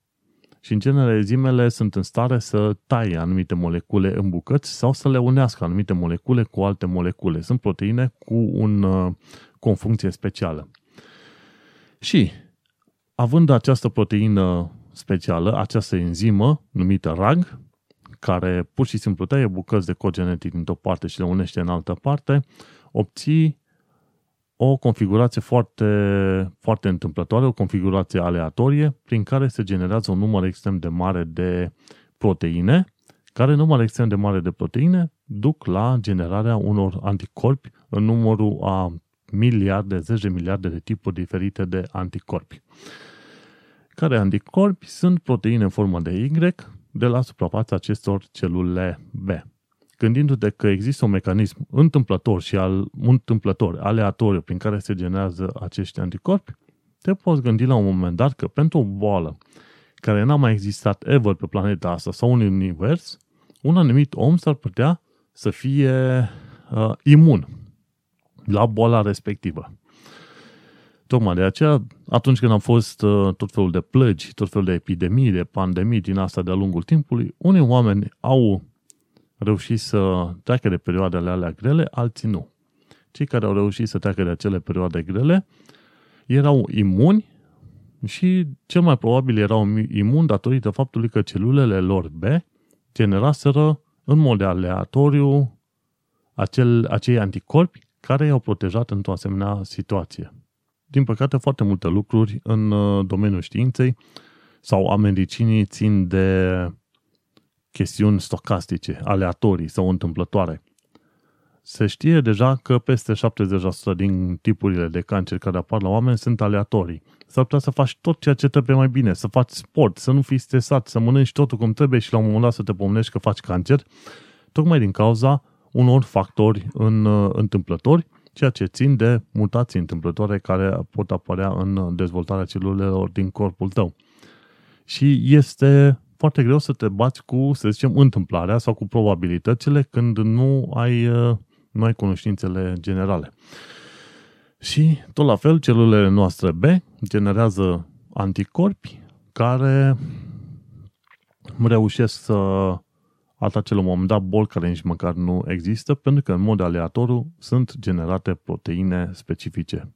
S1: Și în genere enzimele sunt în stare să taie anumite molecule în bucăți sau să le unească anumite molecule cu alte molecule. Sunt proteine cu, un, uh, cu o funcție specială. Și, având această proteină specială, această enzimă numită RAG, care pur și simplu taie bucăți de cod genetic dintr-o parte și le unește în altă parte, obții o configurație foarte, foarte întâmplătoare, o configurație aleatorie, prin care se generează un număr extrem de mare de proteine, care număr extrem de mare de proteine duc la generarea unor anticorpi în numărul a miliarde, zeci de miliarde de tipuri diferite de anticorpi. Care anticorpi sunt proteine în formă de Y de la suprafața acestor celule B. Gândindu-te că există un mecanism întâmplător și al, întâmplător, aleatoriu, prin care se generează acești anticorpi, te poți gândi la un moment dat că pentru o boală care n-a mai existat ever pe planeta asta sau în univers, un anumit om s-ar putea să fie uh, imun la boala respectivă. Tocmai de aceea, atunci când au fost uh, tot felul de plăgi, tot felul de epidemii, de pandemii din asta de-a lungul timpului, unii oameni au reușit să treacă de perioadele alea grele, alții nu. Cei care au reușit să treacă de acele perioade grele erau imuni și cel mai probabil erau imuni datorită faptului că celulele lor B generaseră în mod aleatoriu acel, acei anticorpi care i-au protejat într-o asemenea situație. Din păcate, foarte multe lucruri în uh, domeniul științei sau a medicinii țin de chestiuni stocastice, aleatorii sau întâmplătoare. Se știe deja că peste 70% din tipurile de cancer care apar la oameni sunt aleatorii. S-ar putea să faci tot ceea ce trebuie mai bine, să faci sport, să nu fii stresat, să mănânci totul cum trebuie și la un moment dat să te pomenești că faci cancer, tocmai din cauza unor factori în, uh, întâmplători, ceea ce țin de mutații întâmplătoare care pot apărea în dezvoltarea celulelor din corpul tău. Și este foarte greu să te bați cu, să zicem, întâmplarea sau cu probabilitățile când nu ai, uh, nu ai cunoștințele generale. Și, tot la fel, celulele noastre B generează anticorpi care reușesc să atace la un moment dat boli care nici măcar nu există, pentru că în mod aleatoriu sunt generate proteine specifice.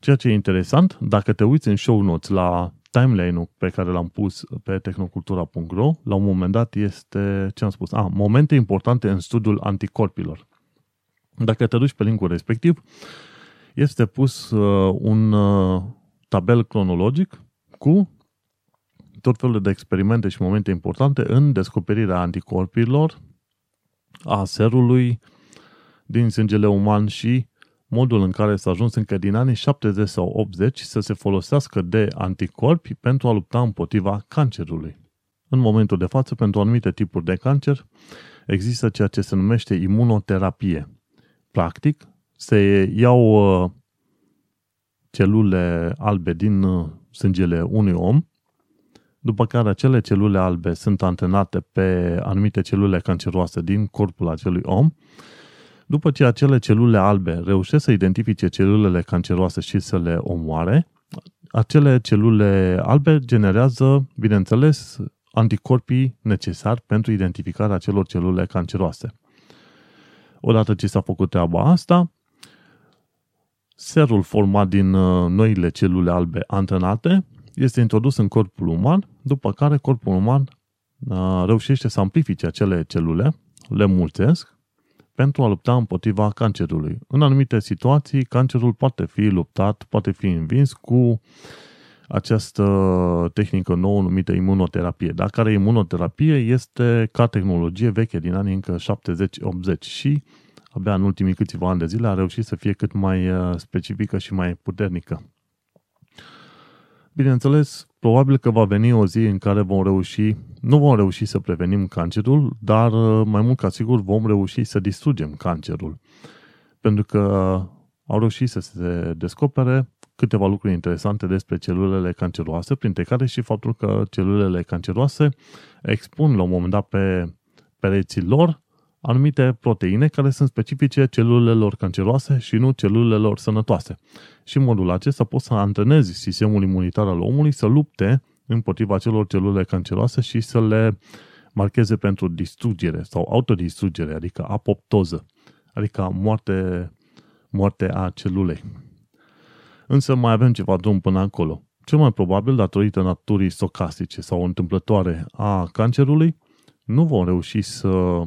S1: Ceea ce e interesant, dacă te uiți în show notes la timeline-ul pe care l-am pus pe tehnocultura.ro, la un moment dat este, ce am spus, a, momente importante în studiul anticorpilor. Dacă te duci pe linkul respectiv, este pus uh, un uh, tabel cronologic cu tot felul de experimente și momente importante în descoperirea anticorpilor, a serului din sângele uman și modul în care s-a ajuns încă din anii 70 sau 80 să se folosească de anticorpi pentru a lupta împotriva cancerului. În momentul de față, pentru anumite tipuri de cancer, există ceea ce se numește imunoterapie. Practic, se iau uh, celule albe din uh, sângele unui om, după care acele celule albe sunt antrenate pe anumite celule canceroase din corpul acelui om după ce acele celule albe reușesc să identifice celulele canceroase și să le omoare, acele celule albe generează, bineînțeles, anticorpii necesari pentru identificarea acelor celule canceroase. Odată ce s-a făcut treaba asta, serul format din uh, noile celule albe antrenate este introdus în corpul uman, după care corpul uman uh, reușește să amplifice acele celule, le mulțesc pentru a lupta împotriva cancerului. În anumite situații, cancerul poate fi luptat, poate fi învins cu această tehnică nouă numită imunoterapie, dar care imunoterapie este ca tehnologie veche din anii încă 70-80 și abia în ultimii câțiva ani de zile a reușit să fie cât mai uh, specifică și mai puternică. Bineînțeles, probabil că va veni o zi în care vom reuși, nu vom reuși să prevenim cancerul, dar uh, mai mult ca sigur vom reuși să distrugem cancerul. Pentru că au reușit să se descopere câteva lucruri interesante despre celulele canceroase, printre care și faptul că celulele canceroase expun la un moment dat pe pereții lor anumite proteine care sunt specifice celulelor canceroase și nu celulelor sănătoase. Și în modul acesta poți să antrenezi sistemul imunitar al omului să lupte împotriva celor celule canceroase și să le marcheze pentru distrugere sau autodistrugere, adică apoptoză, adică moarte, moarte a celulei. Însă mai avem ceva drum până acolo. Cel mai probabil, datorită naturii stocastice sau întâmplătoare a cancerului, nu vom reuși să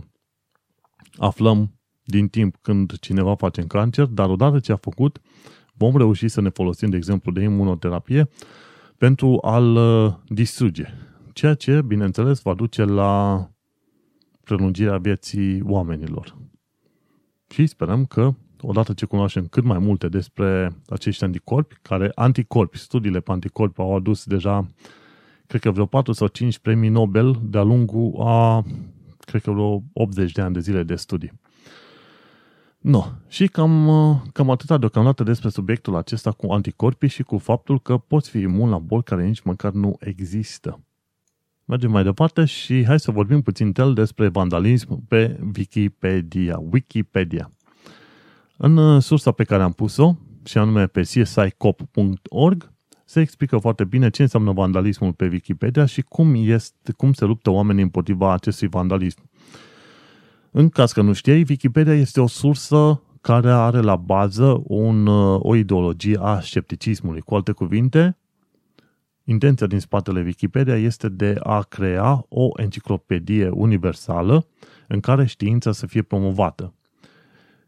S1: aflăm din timp când cineva face cancer, dar odată ce a făcut, vom reuși să ne folosim, de exemplu, de imunoterapie pentru a-l uh, distruge. Ceea ce, bineînțeles, va duce la prelungirea vieții oamenilor. Și sperăm că, odată ce cunoaștem cât mai multe despre acești anticorpi, care anticorpi, studiile pe anticorpi au adus deja, cred că vreo 4 sau 5 premii Nobel de-a lungul a cred că vreo 80 de ani de zile de studii. No, și cam, uh, cam atâta deocamdată despre subiectul acesta cu anticorpii și cu faptul că poți fi imun la boli care nici măcar nu există. Mergem mai departe și hai să vorbim puțin tel despre vandalism pe Wikipedia. Wikipedia. În uh, sursa pe care am pus-o, și anume pe csicop.org, se explică foarte bine ce înseamnă vandalismul pe Wikipedia și cum, este, cum se luptă oamenii împotriva acestui vandalism. În caz că nu știai, Wikipedia este o sursă care are la bază un, uh, o ideologie a scepticismului. Cu alte cuvinte, intenția din spatele Wikipedia este de a crea o enciclopedie universală în care știința să fie promovată.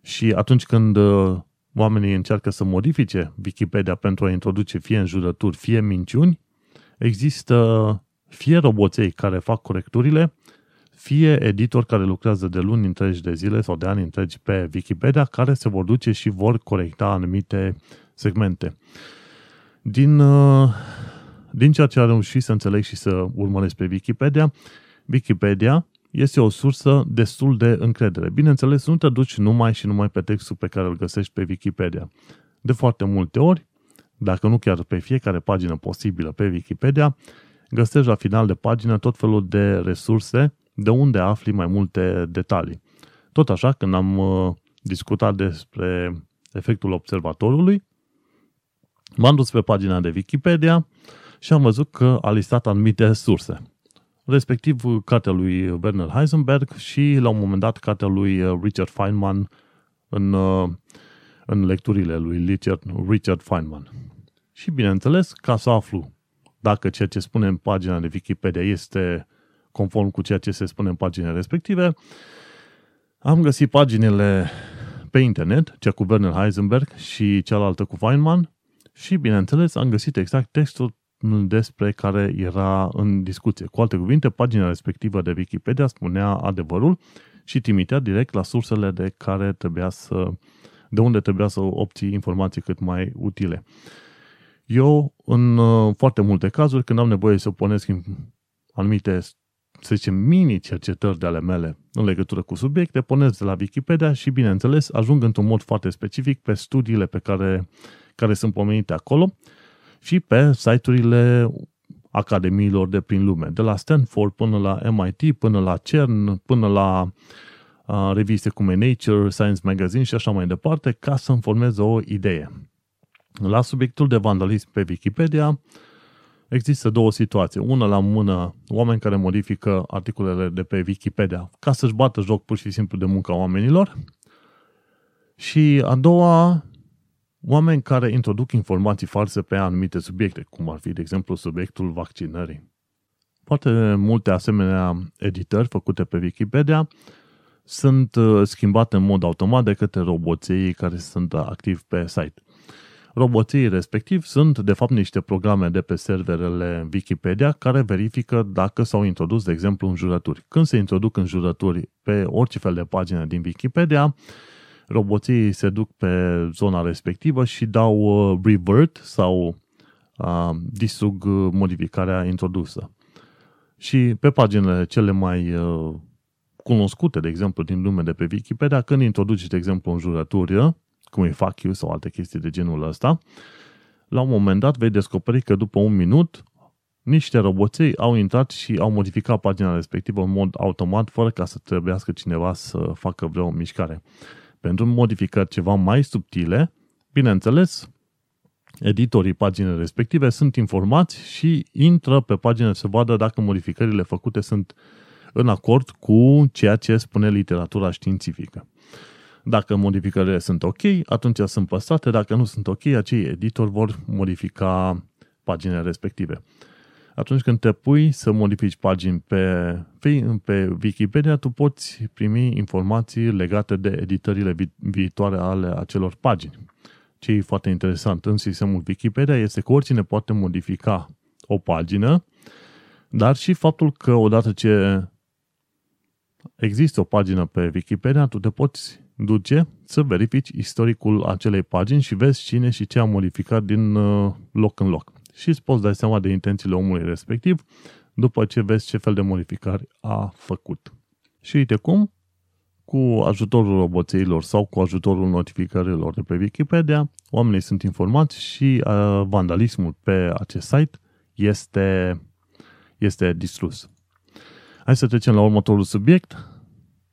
S1: Și atunci când uh, oamenii încearcă să modifice Wikipedia pentru a introduce fie înjurături, fie minciuni, există fie roboței care fac corecturile, fie editori care lucrează de luni întregi de zile sau de ani întregi pe Wikipedia, care se vor duce și vor corecta anumite segmente. Din, uh, din ceea ce am reușit să înțeleg și să urmăresc pe Wikipedia, Wikipedia este o sursă destul de încredere. Bineînțeles, nu te duci numai și numai pe textul pe care îl găsești pe Wikipedia. De foarte multe ori, dacă nu chiar pe fiecare pagină posibilă pe Wikipedia, găsești la final de pagină tot felul de resurse de unde afli mai multe detalii. Tot așa, când am uh, discutat despre efectul observatorului, m-am dus pe pagina de Wikipedia și am văzut că a listat anumite surse. Respectiv, cartea lui Werner Heisenberg și, la un moment dat, cartea lui uh, Richard Feynman în, uh, în lecturile lui Richard, Richard Feynman. Și, bineînțeles, ca să aflu dacă ceea ce spune în pagina de Wikipedia este conform cu ceea ce se spune în paginile respective, am găsit paginile pe internet, cea cu Werner Heisenberg și cealaltă cu Feynman și, bineînțeles, am găsit exact textul despre care era în discuție. Cu alte cuvinte, pagina respectivă de Wikipedia spunea adevărul și trimitea direct la sursele de care trebuia să, de unde trebuia să obții informații cât mai utile. Eu, în uh, foarte multe cazuri, când am nevoie să punesc anumite să zicem, mini-cercetări de ale mele în legătură cu subiecte, pornesc de la Wikipedia și, bineînțeles, ajung într-un mod foarte specific pe studiile pe care, care sunt pomenite acolo și pe site-urile academiilor de prin lume, de la Stanford până la MIT, până la CERN, până la uh, reviste cum e Nature, Science Magazine și așa mai departe, ca să-mi formez o idee. La subiectul de vandalism pe Wikipedia, Există două situații. Una la mână, oameni care modifică articolele de pe Wikipedia ca să-și bată joc pur și simplu de munca oamenilor. Și a doua, oameni care introduc informații false pe anumite subiecte, cum ar fi, de exemplu, subiectul vaccinării. Foarte multe asemenea editări făcute pe Wikipedia sunt uh, schimbate în mod automat de către roboței care sunt activi pe site. Roboții respectiv sunt, de fapt, niște programe de pe serverele Wikipedia care verifică dacă s-au introdus, de exemplu, înjurături. Când se introduc înjurături pe orice fel de pagină din Wikipedia, roboții se duc pe zona respectivă și dau uh, revert sau uh, distrug modificarea introdusă. Și pe paginile cele mai uh, cunoscute, de exemplu, din lume de pe Wikipedia, când introduci, de exemplu, înjurături, cum e fuck you sau alte chestii de genul ăsta, la un moment dat vei descoperi că după un minut niște roboței au intrat și au modificat pagina respectivă în mod automat, fără ca să trebuiască cineva să facă vreo mișcare. Pentru modificări ceva mai subtile, bineînțeles, editorii paginii respective sunt informați și intră pe pagină să vadă dacă modificările făcute sunt în acord cu ceea ce spune literatura științifică. Dacă modificările sunt ok, atunci sunt păstrate, dacă nu sunt ok, acei editori vor modifica paginile respective. Atunci când te pui să modifici pagini pe, pe Wikipedia, tu poți primi informații legate de editările vi- viitoare ale acelor pagini. Ce e foarte interesant în sistemul Wikipedia este că oricine poate modifica o pagină, dar și faptul că odată ce există o pagină pe Wikipedia, tu te poți duce să verifici istoricul acelei pagini și vezi cine și ce a modificat din uh, loc în loc. Și îți poți da seama de intențiile omului respectiv după ce vezi ce fel de modificări a făcut. Și uite cum, cu ajutorul roboțeilor sau cu ajutorul notificărilor de pe Wikipedia, oamenii sunt informați și uh, vandalismul pe acest site este, este distrus. Hai să trecem la următorul subiect.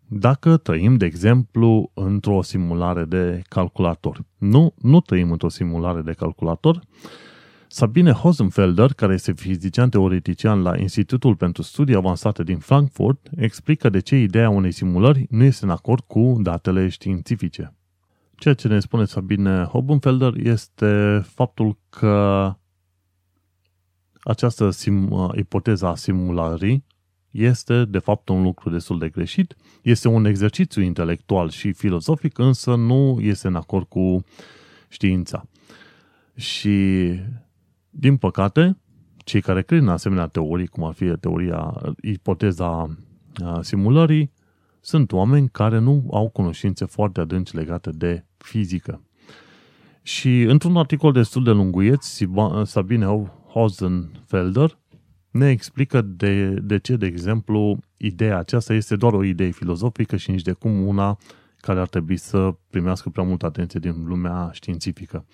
S1: Dacă trăim, de exemplu, într-o simulare de calculator. Nu, nu trăim într-o simulare de calculator. Sabine Hosenfelder, care este fizician teoretician la Institutul pentru Studii Avansate din Frankfurt, explică de ce ideea unei simulări nu este în acord cu datele științifice. Ceea ce ne spune Sabine Hosenfelder este faptul că această sim, ipoteză a simulării este de fapt un lucru destul de greșit. Este un exercițiu intelectual și filozofic, însă nu este în acord cu știința. Și, din păcate, cei care cred în asemenea teorii, cum ar fi teoria, ipoteza simulării, sunt oameni care nu au cunoștințe foarte adânci legate de fizică. Și într-un articol destul de lunguieț, Sabine Hosenfelder ne explică de, de ce, de exemplu, ideea aceasta este doar o idee filozofică și nici de cum una care ar trebui să primească prea multă atenție din lumea științifică.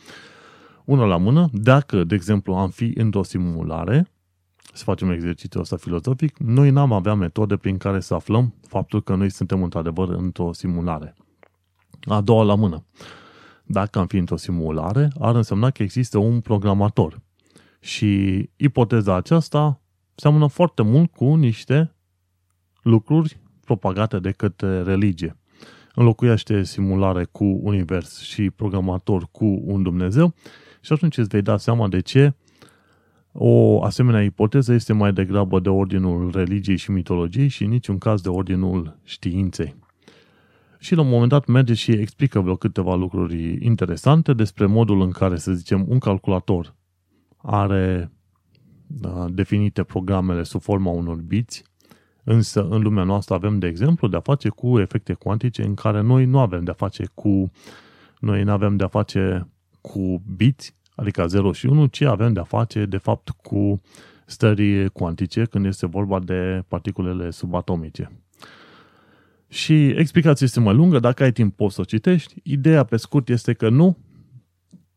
S1: Una la mână, dacă, de exemplu, am fi într-o simulare, să facem exercițiul ăsta filozofic, noi n-am avea metode prin care să aflăm faptul că noi suntem într-adevăr într-o simulare. A doua la mână. Dacă am fi într-o simulare, ar însemna că există un programator. Și ipoteza aceasta seamănă foarte mult cu niște lucruri propagate de către religie. Înlocuiește simulare cu univers și programator cu un Dumnezeu și atunci îți vei da seama de ce o asemenea ipoteză este mai degrabă de ordinul religiei și mitologiei și în niciun caz de ordinul științei. Și la un moment dat merge și explică vreo câteva lucruri interesante despre modul în care, să zicem, un calculator are da, definite programele sub forma unor biți, însă în lumea noastră avem, de exemplu, de-a face cu efecte cuantice în care noi nu avem de-a face cu noi nu avem de-a face cu biți, adică 0 și 1, ci avem de-a face, de fapt, cu stări cuantice când este vorba de particulele subatomice. Și explicația este mai lungă, dacă ai timp poți să o citești. Ideea pe scurt este că nu,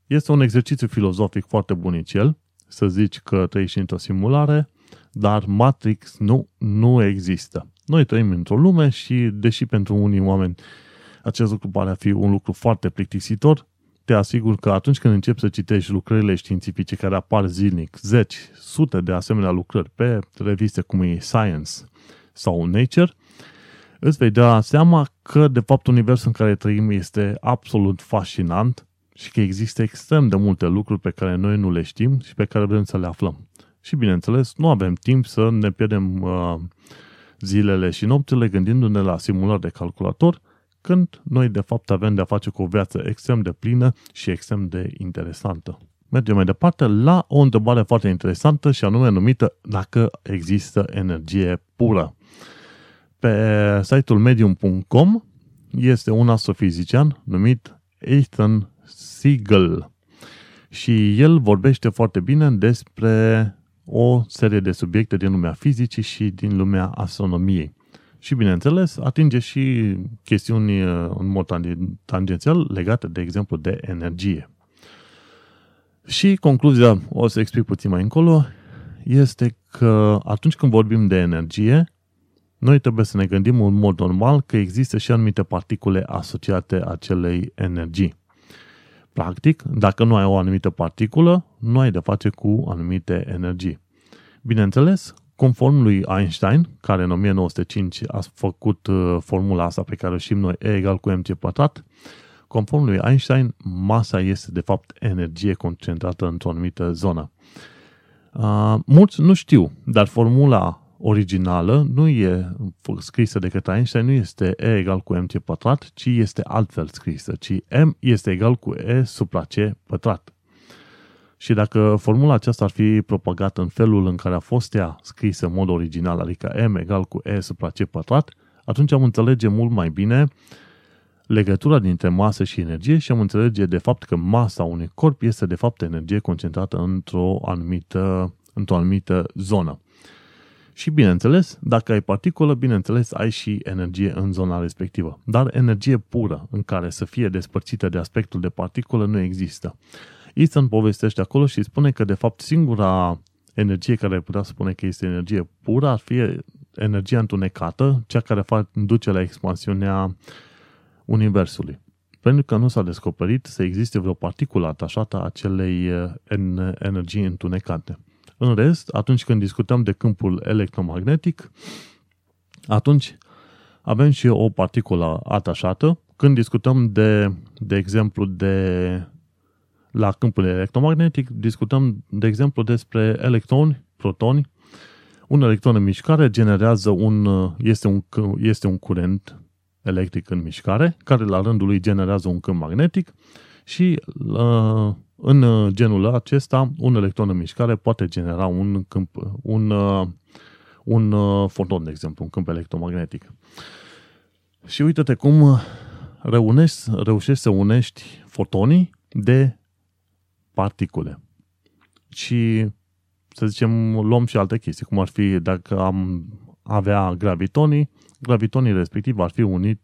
S1: este un exercițiu filozofic foarte bunicel, să zici că trăiești într-o simulare, dar Matrix nu, nu există. Noi trăim într-o lume și, deși pentru unii oameni acest lucru pare a fi un lucru foarte plictisitor, te asigur că atunci când începi să citești lucrările științifice care apar zilnic, zeci, sute de asemenea lucrări pe reviste cum e Science sau Nature, îți vei da seama că, de fapt, universul în care trăim este absolut fascinant și că există extrem de multe lucruri pe care noi nu le știm și pe care vrem să le aflăm. Și bineînțeles, nu avem timp să ne pierdem uh, zilele și nopțile gândindu-ne la simulări de calculator, când noi de fapt avem de-a face cu o viață extrem de plină și extrem de interesantă. Mergem mai departe la o întrebare foarte interesantă și anume numită dacă există energie pură. Pe site-ul medium.com este un astrofizician numit Ethan Siegel. Și el vorbește foarte bine despre o serie de subiecte din lumea fizicii și din lumea astronomiei. Și, bineînțeles, atinge și chestiuni uh, în mod tangențial legate, de exemplu, de energie. Și concluzia, o să explic puțin mai încolo, este că atunci când vorbim de energie, noi trebuie să ne gândim în mod normal că există și anumite particule asociate acelei energii. Practic, dacă nu ai o anumită particulă, nu ai de face cu anumite energii. Bineînțeles, conform lui Einstein, care în 1905 a făcut uh, formula asta pe care o știm noi, E egal cu mc pătrat, conform lui Einstein, masa este de fapt energie concentrată într-o anumită zonă. Uh, mulți nu știu, dar formula originală nu e scrisă de către Einstein, nu este E egal cu mc pătrat, ci este altfel scrisă, ci M este egal cu E supra C pătrat. Și dacă formula aceasta ar fi propagată în felul în care a fost ea scrisă în mod original, adică M egal cu E supra C pătrat, atunci am înțelege mult mai bine legătura dintre masă și energie și am înțelege de fapt că masa unui corp este de fapt energie concentrată într-o anumită, într-o anumită zonă. Și bineînțeles, dacă ai particulă, bineînțeles, ai și energie în zona respectivă. Dar energie pură, în care să fie despărțită de aspectul de particulă, nu există. Easton povestește acolo și spune că, de fapt, singura energie care ar putea spune că este energie pură ar fi energia întunecată, cea care duce la expansiunea Universului. Pentru că nu s-a descoperit să existe vreo particulă atașată a acelei eh, energii întunecate. În rest, atunci când discutăm de câmpul electromagnetic, atunci avem și o particulă atașată. Când discutăm de, de exemplu, de la câmpul electromagnetic, discutăm, de exemplu, despre electroni, protoni. Un electron în mișcare generează un, este un, este un curent electric în mișcare, care la rândul lui generează un câmp magnetic și uh, în genul acesta, un electron în mișcare poate genera un câmp, un, uh, un uh, foton, de exemplu, un câmp electromagnetic. Și uite-te cum reunești, reușești să unești fotonii de particule. Și să zicem, luăm și alte chestii, cum ar fi dacă am avea gravitonii, gravitonii respectiv ar fi unit,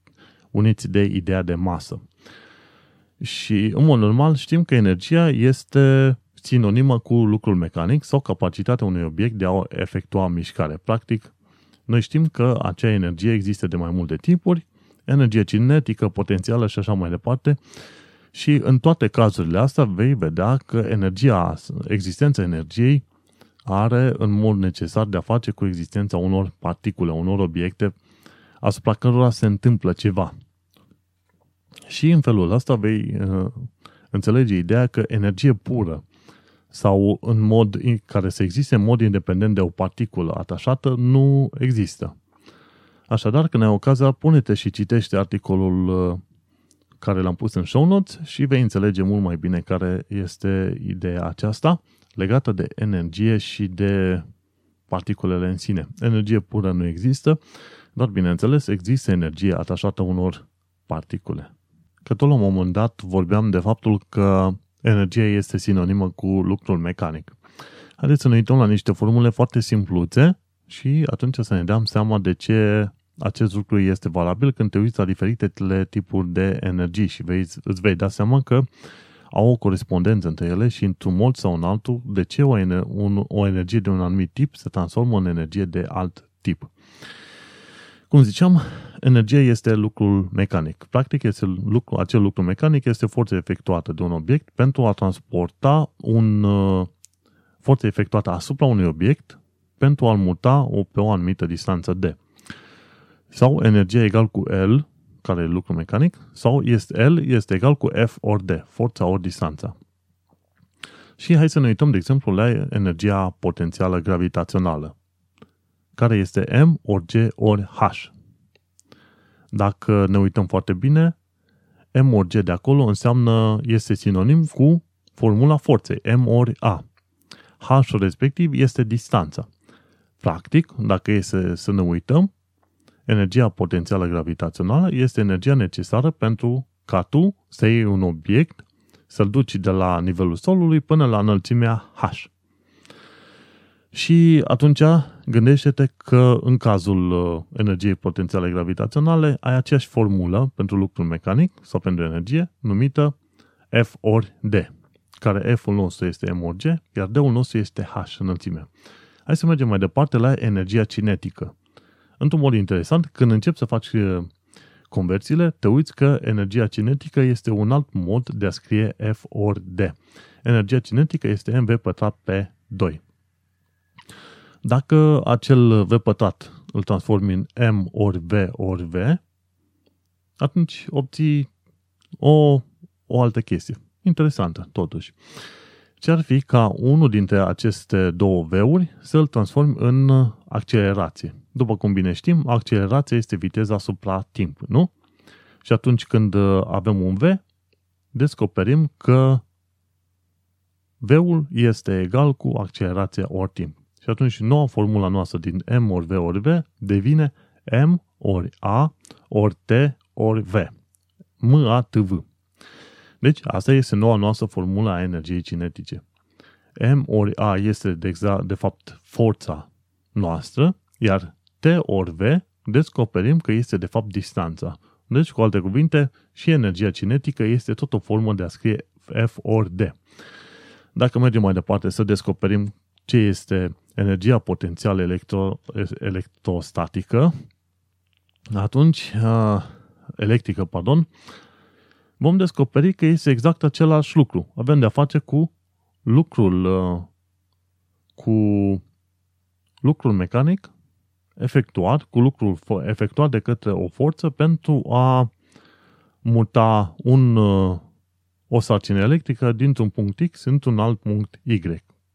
S1: uniți de ideea de masă. Și, în mod normal, știm că energia este sinonimă cu lucrul mecanic sau capacitatea unui obiect de a efectua mișcare. Practic, noi știm că acea energie există de mai multe tipuri, energie cinetică, potențială și așa mai departe, și în toate cazurile astea vei vedea că energia, existența energiei are în mod necesar de a face cu existența unor particule, unor obiecte asupra cărora se întâmplă ceva. Și în felul ăsta vei uh, înțelege ideea că energie pură sau în mod care să existe în mod independent de o particulă atașată nu există. Așadar, când ai ocazia, pune-te și citește articolul uh, care l-am pus în show notes și vei înțelege mult mai bine care este ideea aceasta legată de energie și de particulele în sine. Energie pură nu există, dar bineînțeles există energie atașată unor particule. Că tot la un moment dat vorbeam de faptul că energia este sinonimă cu lucrul mecanic. Haideți să ne uităm la niște formule foarte simpluțe și atunci să ne dăm seama de ce acest lucru este valabil când te uiți la diferitele tipuri de energii și vei, îți vei da seama că au o corespondență între ele și într-un mod sau în altul, de ce o, un, o energie de un anumit tip se transformă în energie de alt tip. Cum ziceam, energia este lucrul mecanic. Practic, este lucru, acel lucru mecanic este forța efectuată de un obiect pentru a transporta un uh, forță efectuată asupra unui obiect pentru a-l muta o, pe o anumită distanță D. Sau energia egal cu L, care e lucru mecanic, sau este L este egal cu F ori D, forța ori distanța. Și hai să ne uităm, de exemplu, la energia potențială gravitațională, care este M ori G ori H. Dacă ne uităm foarte bine, M ori G de acolo înseamnă, este sinonim cu formula forței, M ori A. H respectiv este distanța. Practic, dacă este să ne uităm, energia potențială gravitațională este energia necesară pentru ca tu să iei un obiect, să-l duci de la nivelul solului până la înălțimea H. Și atunci gândește-te că în cazul uh, energiei potențiale gravitaționale ai aceeași formulă pentru lucrul mecanic sau pentru energie numită F ori D, care F-ul nostru este M ori G, iar D-ul nostru este H înălțime. Hai să mergem mai departe la energia cinetică. Într-un mod interesant, când începi să faci uh, conversiile, te uiți că energia cinetică este un alt mod de a scrie F ori D. Energia cinetică este mv pătrat pe 2. Dacă acel V pătrat îl transformi în M ori V ori V, atunci obții o, o altă chestie. Interesantă, totuși. Ce ar fi ca unul dintre aceste două V-uri să îl transformi în accelerație. După cum bine știm, accelerația este viteza asupra timp, nu? Și atunci când avem un V, descoperim că V-ul este egal cu accelerația ori timp. Și atunci noua formula noastră din M ori V ori V devine M ori A ori T ori V. M, A, T, V. Deci asta este noua noastră formula a energiei cinetice. M ori A este de, exact, de fapt forța noastră, Iar T ori V descoperim că este de fapt distanța. Deci, cu alte cuvinte, și energia cinetică este tot o formă de a scrie F ori D. Dacă mergem mai departe să descoperim ce este energia potențială electro, electrostatică, atunci, uh, electrică, pardon, vom descoperi că este exact același lucru. Avem de-a face cu lucrul, uh, cu lucrul mecanic efectuat, cu lucrul efectuat de către o forță pentru a muta un, uh, o sarcină electrică dintr-un punct X într-un alt punct Y.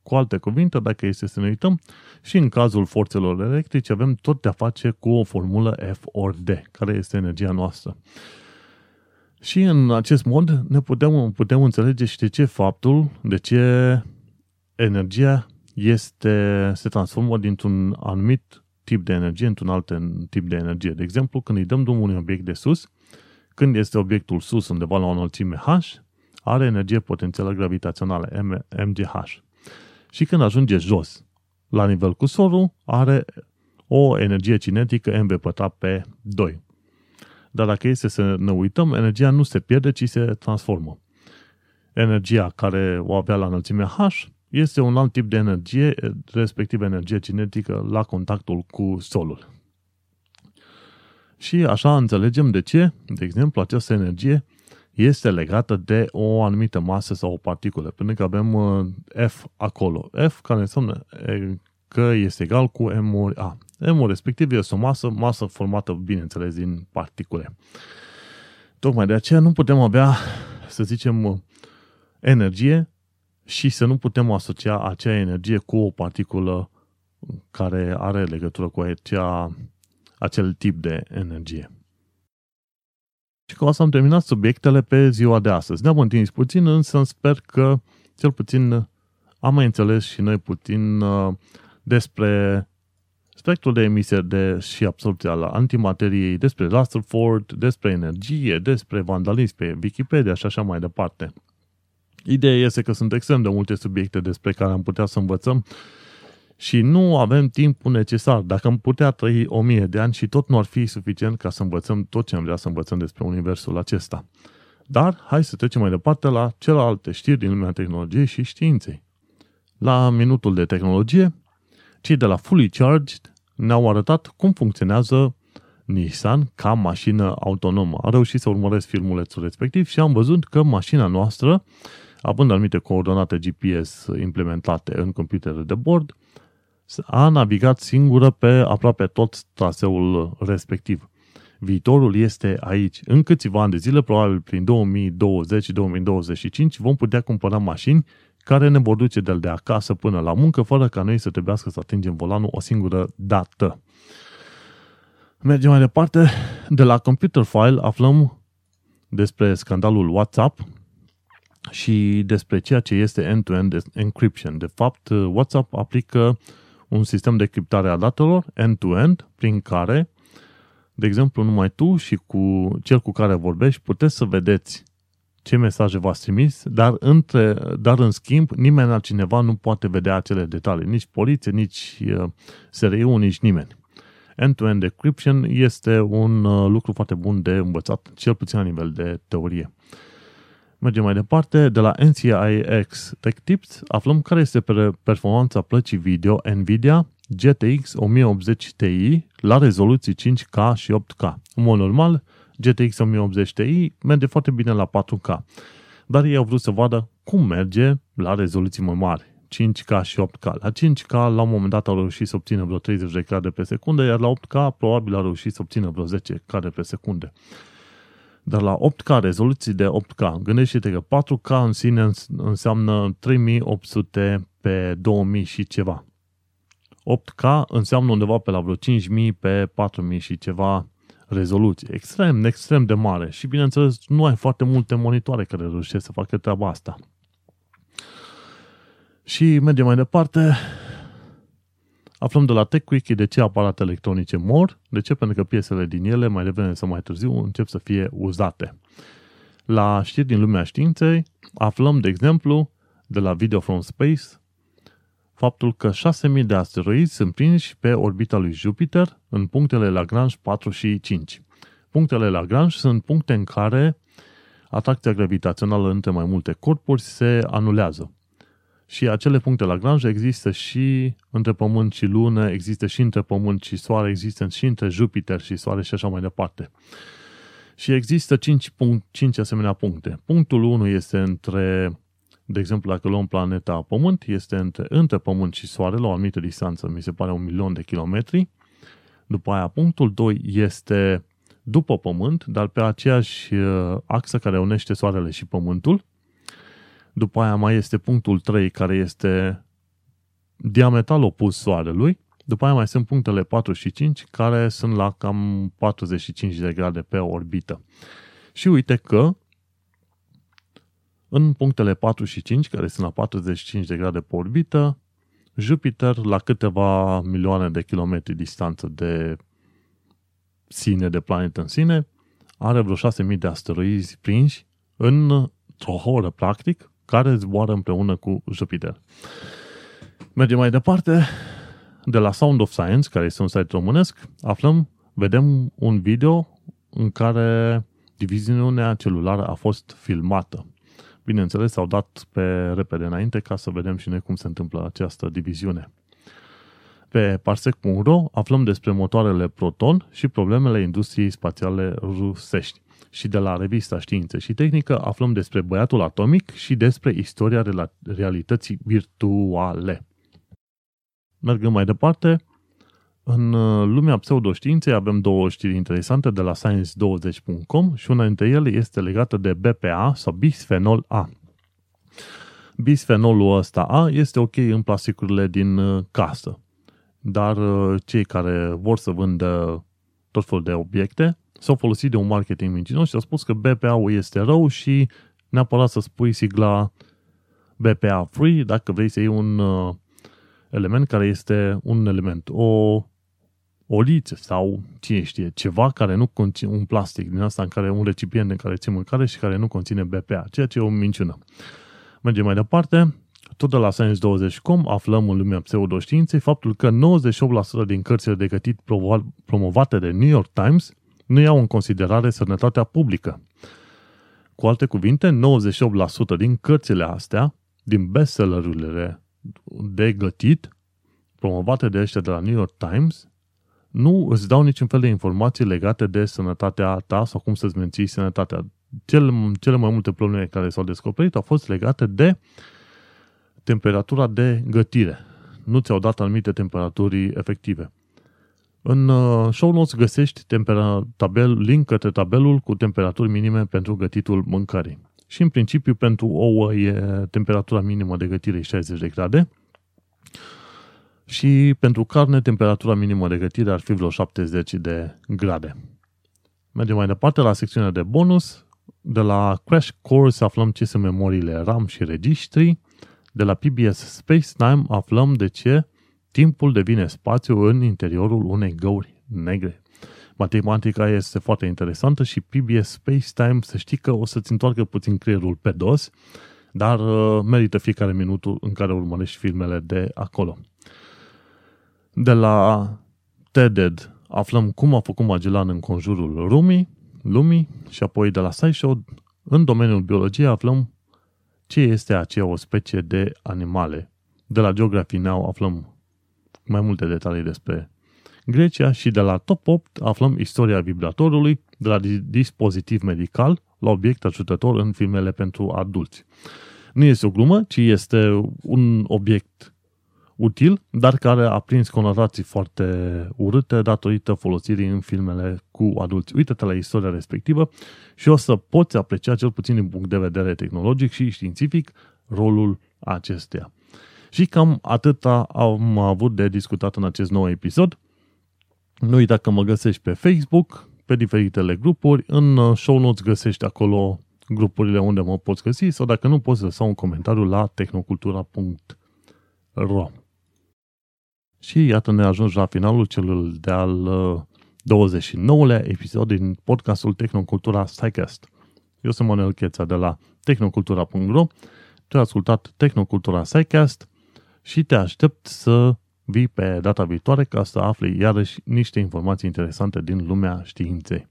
S1: Cu alte cuvinte, dacă este să ne uităm, și în cazul forțelor electrice avem tot de-a face cu o formulă F ori D, care este energia noastră. Și în acest mod ne putem, putem înțelege și de ce faptul, de ce energia este, se transformă dintr-un anumit tip de energie într-un alt tip de energie. De exemplu, când îi dăm drumul unui obiect de sus, când este obiectul sus undeva la o înălțime H, are energie potențială gravitațională, MGH. Și când ajunge jos, la nivel cu solul, are o energie cinetică mv pătrat pe 2. Dar dacă este să ne uităm, energia nu se pierde, ci se transformă. Energia care o avea la înălțimea H este un alt tip de energie, respectiv energie cinetică, la contactul cu solul. Și așa înțelegem de ce, de exemplu, această energie este legată de o anumită masă sau o particulă, pentru că avem uh, F acolo. F care înseamnă că este egal cu M ori A. M respectiv este o masă, masă formată, bineînțeles, din particule. Tocmai de aceea nu putem avea, să zicem, energie și să nu putem asocia acea energie cu o particulă care are legătură cu acea, acel tip de energie. Și cu asta am terminat subiectele pe ziua de astăzi. Ne-am întins puțin, însă sper că cel puțin am mai înțeles și noi puțin uh, despre spectrul de emisie de și absorpție al antimateriei, despre Rutherford, despre energie, despre vandalism pe Wikipedia și așa mai departe. Ideea este că sunt extrem de multe subiecte despre care am putea să învățăm și nu avem timpul necesar. Dacă am putea trăi o mie de ani și tot nu ar fi suficient ca să învățăm tot ce am vrea să învățăm despre universul acesta. Dar hai să trecem mai departe la celelalte știri din lumea tehnologiei și științei. La minutul de tehnologie, cei de la Fully Charged ne-au arătat cum funcționează Nissan ca mașină autonomă. A reușit să urmăresc filmulețul respectiv și am văzut că mașina noastră având anumite coordonate GPS implementate în computerul de bord, a navigat singură pe aproape tot traseul respectiv. Viitorul este aici. În câțiva ani de zile, probabil prin 2020-2025, vom putea cumpăra mașini care ne vor duce de, de acasă până la muncă, fără ca noi să trebuiască să atingem volanul o singură dată. Mergem mai departe. De la Computer File aflăm despre scandalul WhatsApp, și despre ceea ce este end-to-end encryption. De fapt, WhatsApp aplică un sistem de criptare a datelor end-to-end prin care, de exemplu, numai tu și cu cel cu care vorbești puteți să vedeți ce mesaje v-ați trimis, dar, între, dar în schimb nimeni altcineva nu poate vedea acele detalii, nici poliție, nici uh, SRI-ul, nici nimeni. End-to-end encryption este un uh, lucru foarte bun de învățat, cel puțin la nivel de teorie. Mergem mai departe, de la NCIX Tech Tips aflăm care este performanța plăcii video NVIDIA GTX 1080 Ti la rezoluții 5K și 8K. În mod normal, GTX 1080 Ti merge foarte bine la 4K, dar ei au vrut să vadă cum merge la rezoluții mai mari, 5K și 8K. La 5K, la un moment dat, au reușit să obțină vreo 30 de cadre pe secundă, iar la 8K, probabil, au reușit să obțină vreo 10 cadre pe secundă. Dar la 8K, rezoluții de 8K, gândește-te că 4K în sine înseamnă 3800 pe 2000 și ceva. 8K înseamnă undeva pe la vreo 5000 pe 4000 și ceva rezoluție. Extrem, extrem de mare. Și bineînțeles, nu ai foarte multe monitoare care reușesc să facă treaba asta. Și mergem mai departe. Aflăm de la TechWiki de ce aparate electronice mor. De ce? Pentru că piesele din ele, mai devreme sau mai târziu, încep să fie uzate. La știri din lumea științei, aflăm, de exemplu, de la Video from Space, faptul că 6.000 de asteroizi sunt prinși pe orbita lui Jupiter în punctele Lagrange 4 și 5. Punctele Lagrange sunt puncte în care atracția gravitațională între mai multe corpuri se anulează. Și acele puncte Lagrange există și între Pământ și Lună, există și între Pământ și Soare, există și între Jupiter și Soare și așa mai departe. Și există 5, punct, 5 asemenea puncte. Punctul 1 este între, de exemplu, dacă luăm planeta Pământ, este între, între Pământ și Soare, la o anumită distanță, mi se pare un milion de kilometri. După aia, punctul 2 este după Pământ, dar pe aceeași uh, axă care unește Soarele și Pământul. După aia mai este punctul 3, care este diametral opus Soarelui. După aia mai sunt punctele 4 și 5, care sunt la cam 45 de grade pe orbită. Și uite că în punctele 4 și 5, care sunt la 45 de grade pe orbită, Jupiter, la câteva milioane de kilometri distanță de sine, de planetă în sine, are vreo 6.000 de asteroizi prinși într-o oră, practic, care zboară împreună cu Jupiter. Mergem mai departe. De la Sound of Science, care este un site românesc, aflăm, vedem un video în care diviziunea celulară a fost filmată. Bineînțeles, s-au dat pe repede înainte ca să vedem și noi cum se întâmplă această diviziune. Pe parsec.ro aflăm despre motoarele Proton și problemele industriei spațiale rusești. Și de la revista Științe și Tehnică aflăm despre băiatul atomic și despre istoria realității virtuale. Mergând mai departe, în uh, lumea pseudoștiinței avem două știri interesante de la science20.com și una dintre ele este legată de BPA sau bisfenol A. Bisfenolul ăsta A este ok în plasticurile din uh, casă, dar uh, cei care vor să vândă tot felul de obiecte s-au folosit de un marketing mincinos și au spus că BPA-ul este rău și neapărat să spui sigla BPA Free dacă vrei să iei un element care este un element, o olițe sau cine știe, ceva care nu conține un plastic din asta în care un recipient în care ții mâncare și care nu conține BPA, ceea ce e o minciună. Mergem mai departe, tot de la Science20.com aflăm în lumea pseudoștiinței faptul că 98% din cărțile de gătit promovate de New York Times nu iau în considerare sănătatea publică. Cu alte cuvinte, 98% din cărțile astea, din bestsellerurile de gătit, promovate de ăștia de la New York Times, nu îți dau niciun fel de informații legate de sănătatea ta sau cum să-ți menții sănătatea. Cele, cele mai multe probleme care s-au descoperit au fost legate de temperatura de gătire. Nu ți-au dat anumite temperaturi efective. În uh, show notes găsești tempera- tabel, link către tabelul cu temperaturi minime pentru gătitul mâncării. Și în principiu pentru ouă e temperatura minimă de gătire 60 de grade, și pentru carne, temperatura minimă de gătire ar fi vreo 70 de grade. Mergem mai departe la secțiunea de bonus. De la Crash Course aflăm ce sunt memoriile RAM și registri. De la PBS Space Time aflăm de ce timpul devine spațiu în interiorul unei găuri negre. Matematica este foarte interesantă și PBS Space Time să știi că o să-ți întoarcă puțin creierul pe dos, dar uh, merită fiecare minut în care urmărești filmele de acolo. De la TEDED aflăm cum a făcut Magellan în conjurul lumii, lumii și apoi de la SciShow, în domeniul biologiei, aflăm ce este aceea o specie de animale. De la Geography Now aflăm mai multe detalii despre Grecia și de la Top 8 aflăm istoria vibratorului, de la dispozitiv medical la obiect ajutător în filmele pentru adulți. Nu este o glumă, ci este un obiect util, dar care a prins conotații foarte urâte datorită folosirii în filmele cu adulți. Uită-te la istoria respectivă și o să poți aprecia, cel puțin din punct de vedere tehnologic și științific, rolul acesteia. Și cam atâta am avut de discutat în acest nou episod. Nu uita că mă găsești pe Facebook, pe diferitele grupuri. În show notes găsești acolo grupurile unde mă poți găsi sau dacă nu poți lăsa un comentariu la tehnocultura.ro și iată ne ajuns la finalul celul de-al 29-lea uh, episod din podcastul Tehnocultura Psycast. Eu sunt Manuel Cheța de la tehnocultura.ro Tu ai ascultat Tehnocultura Psycast și te aștept să vii pe data viitoare ca să afli iarăși niște informații interesante din lumea științei.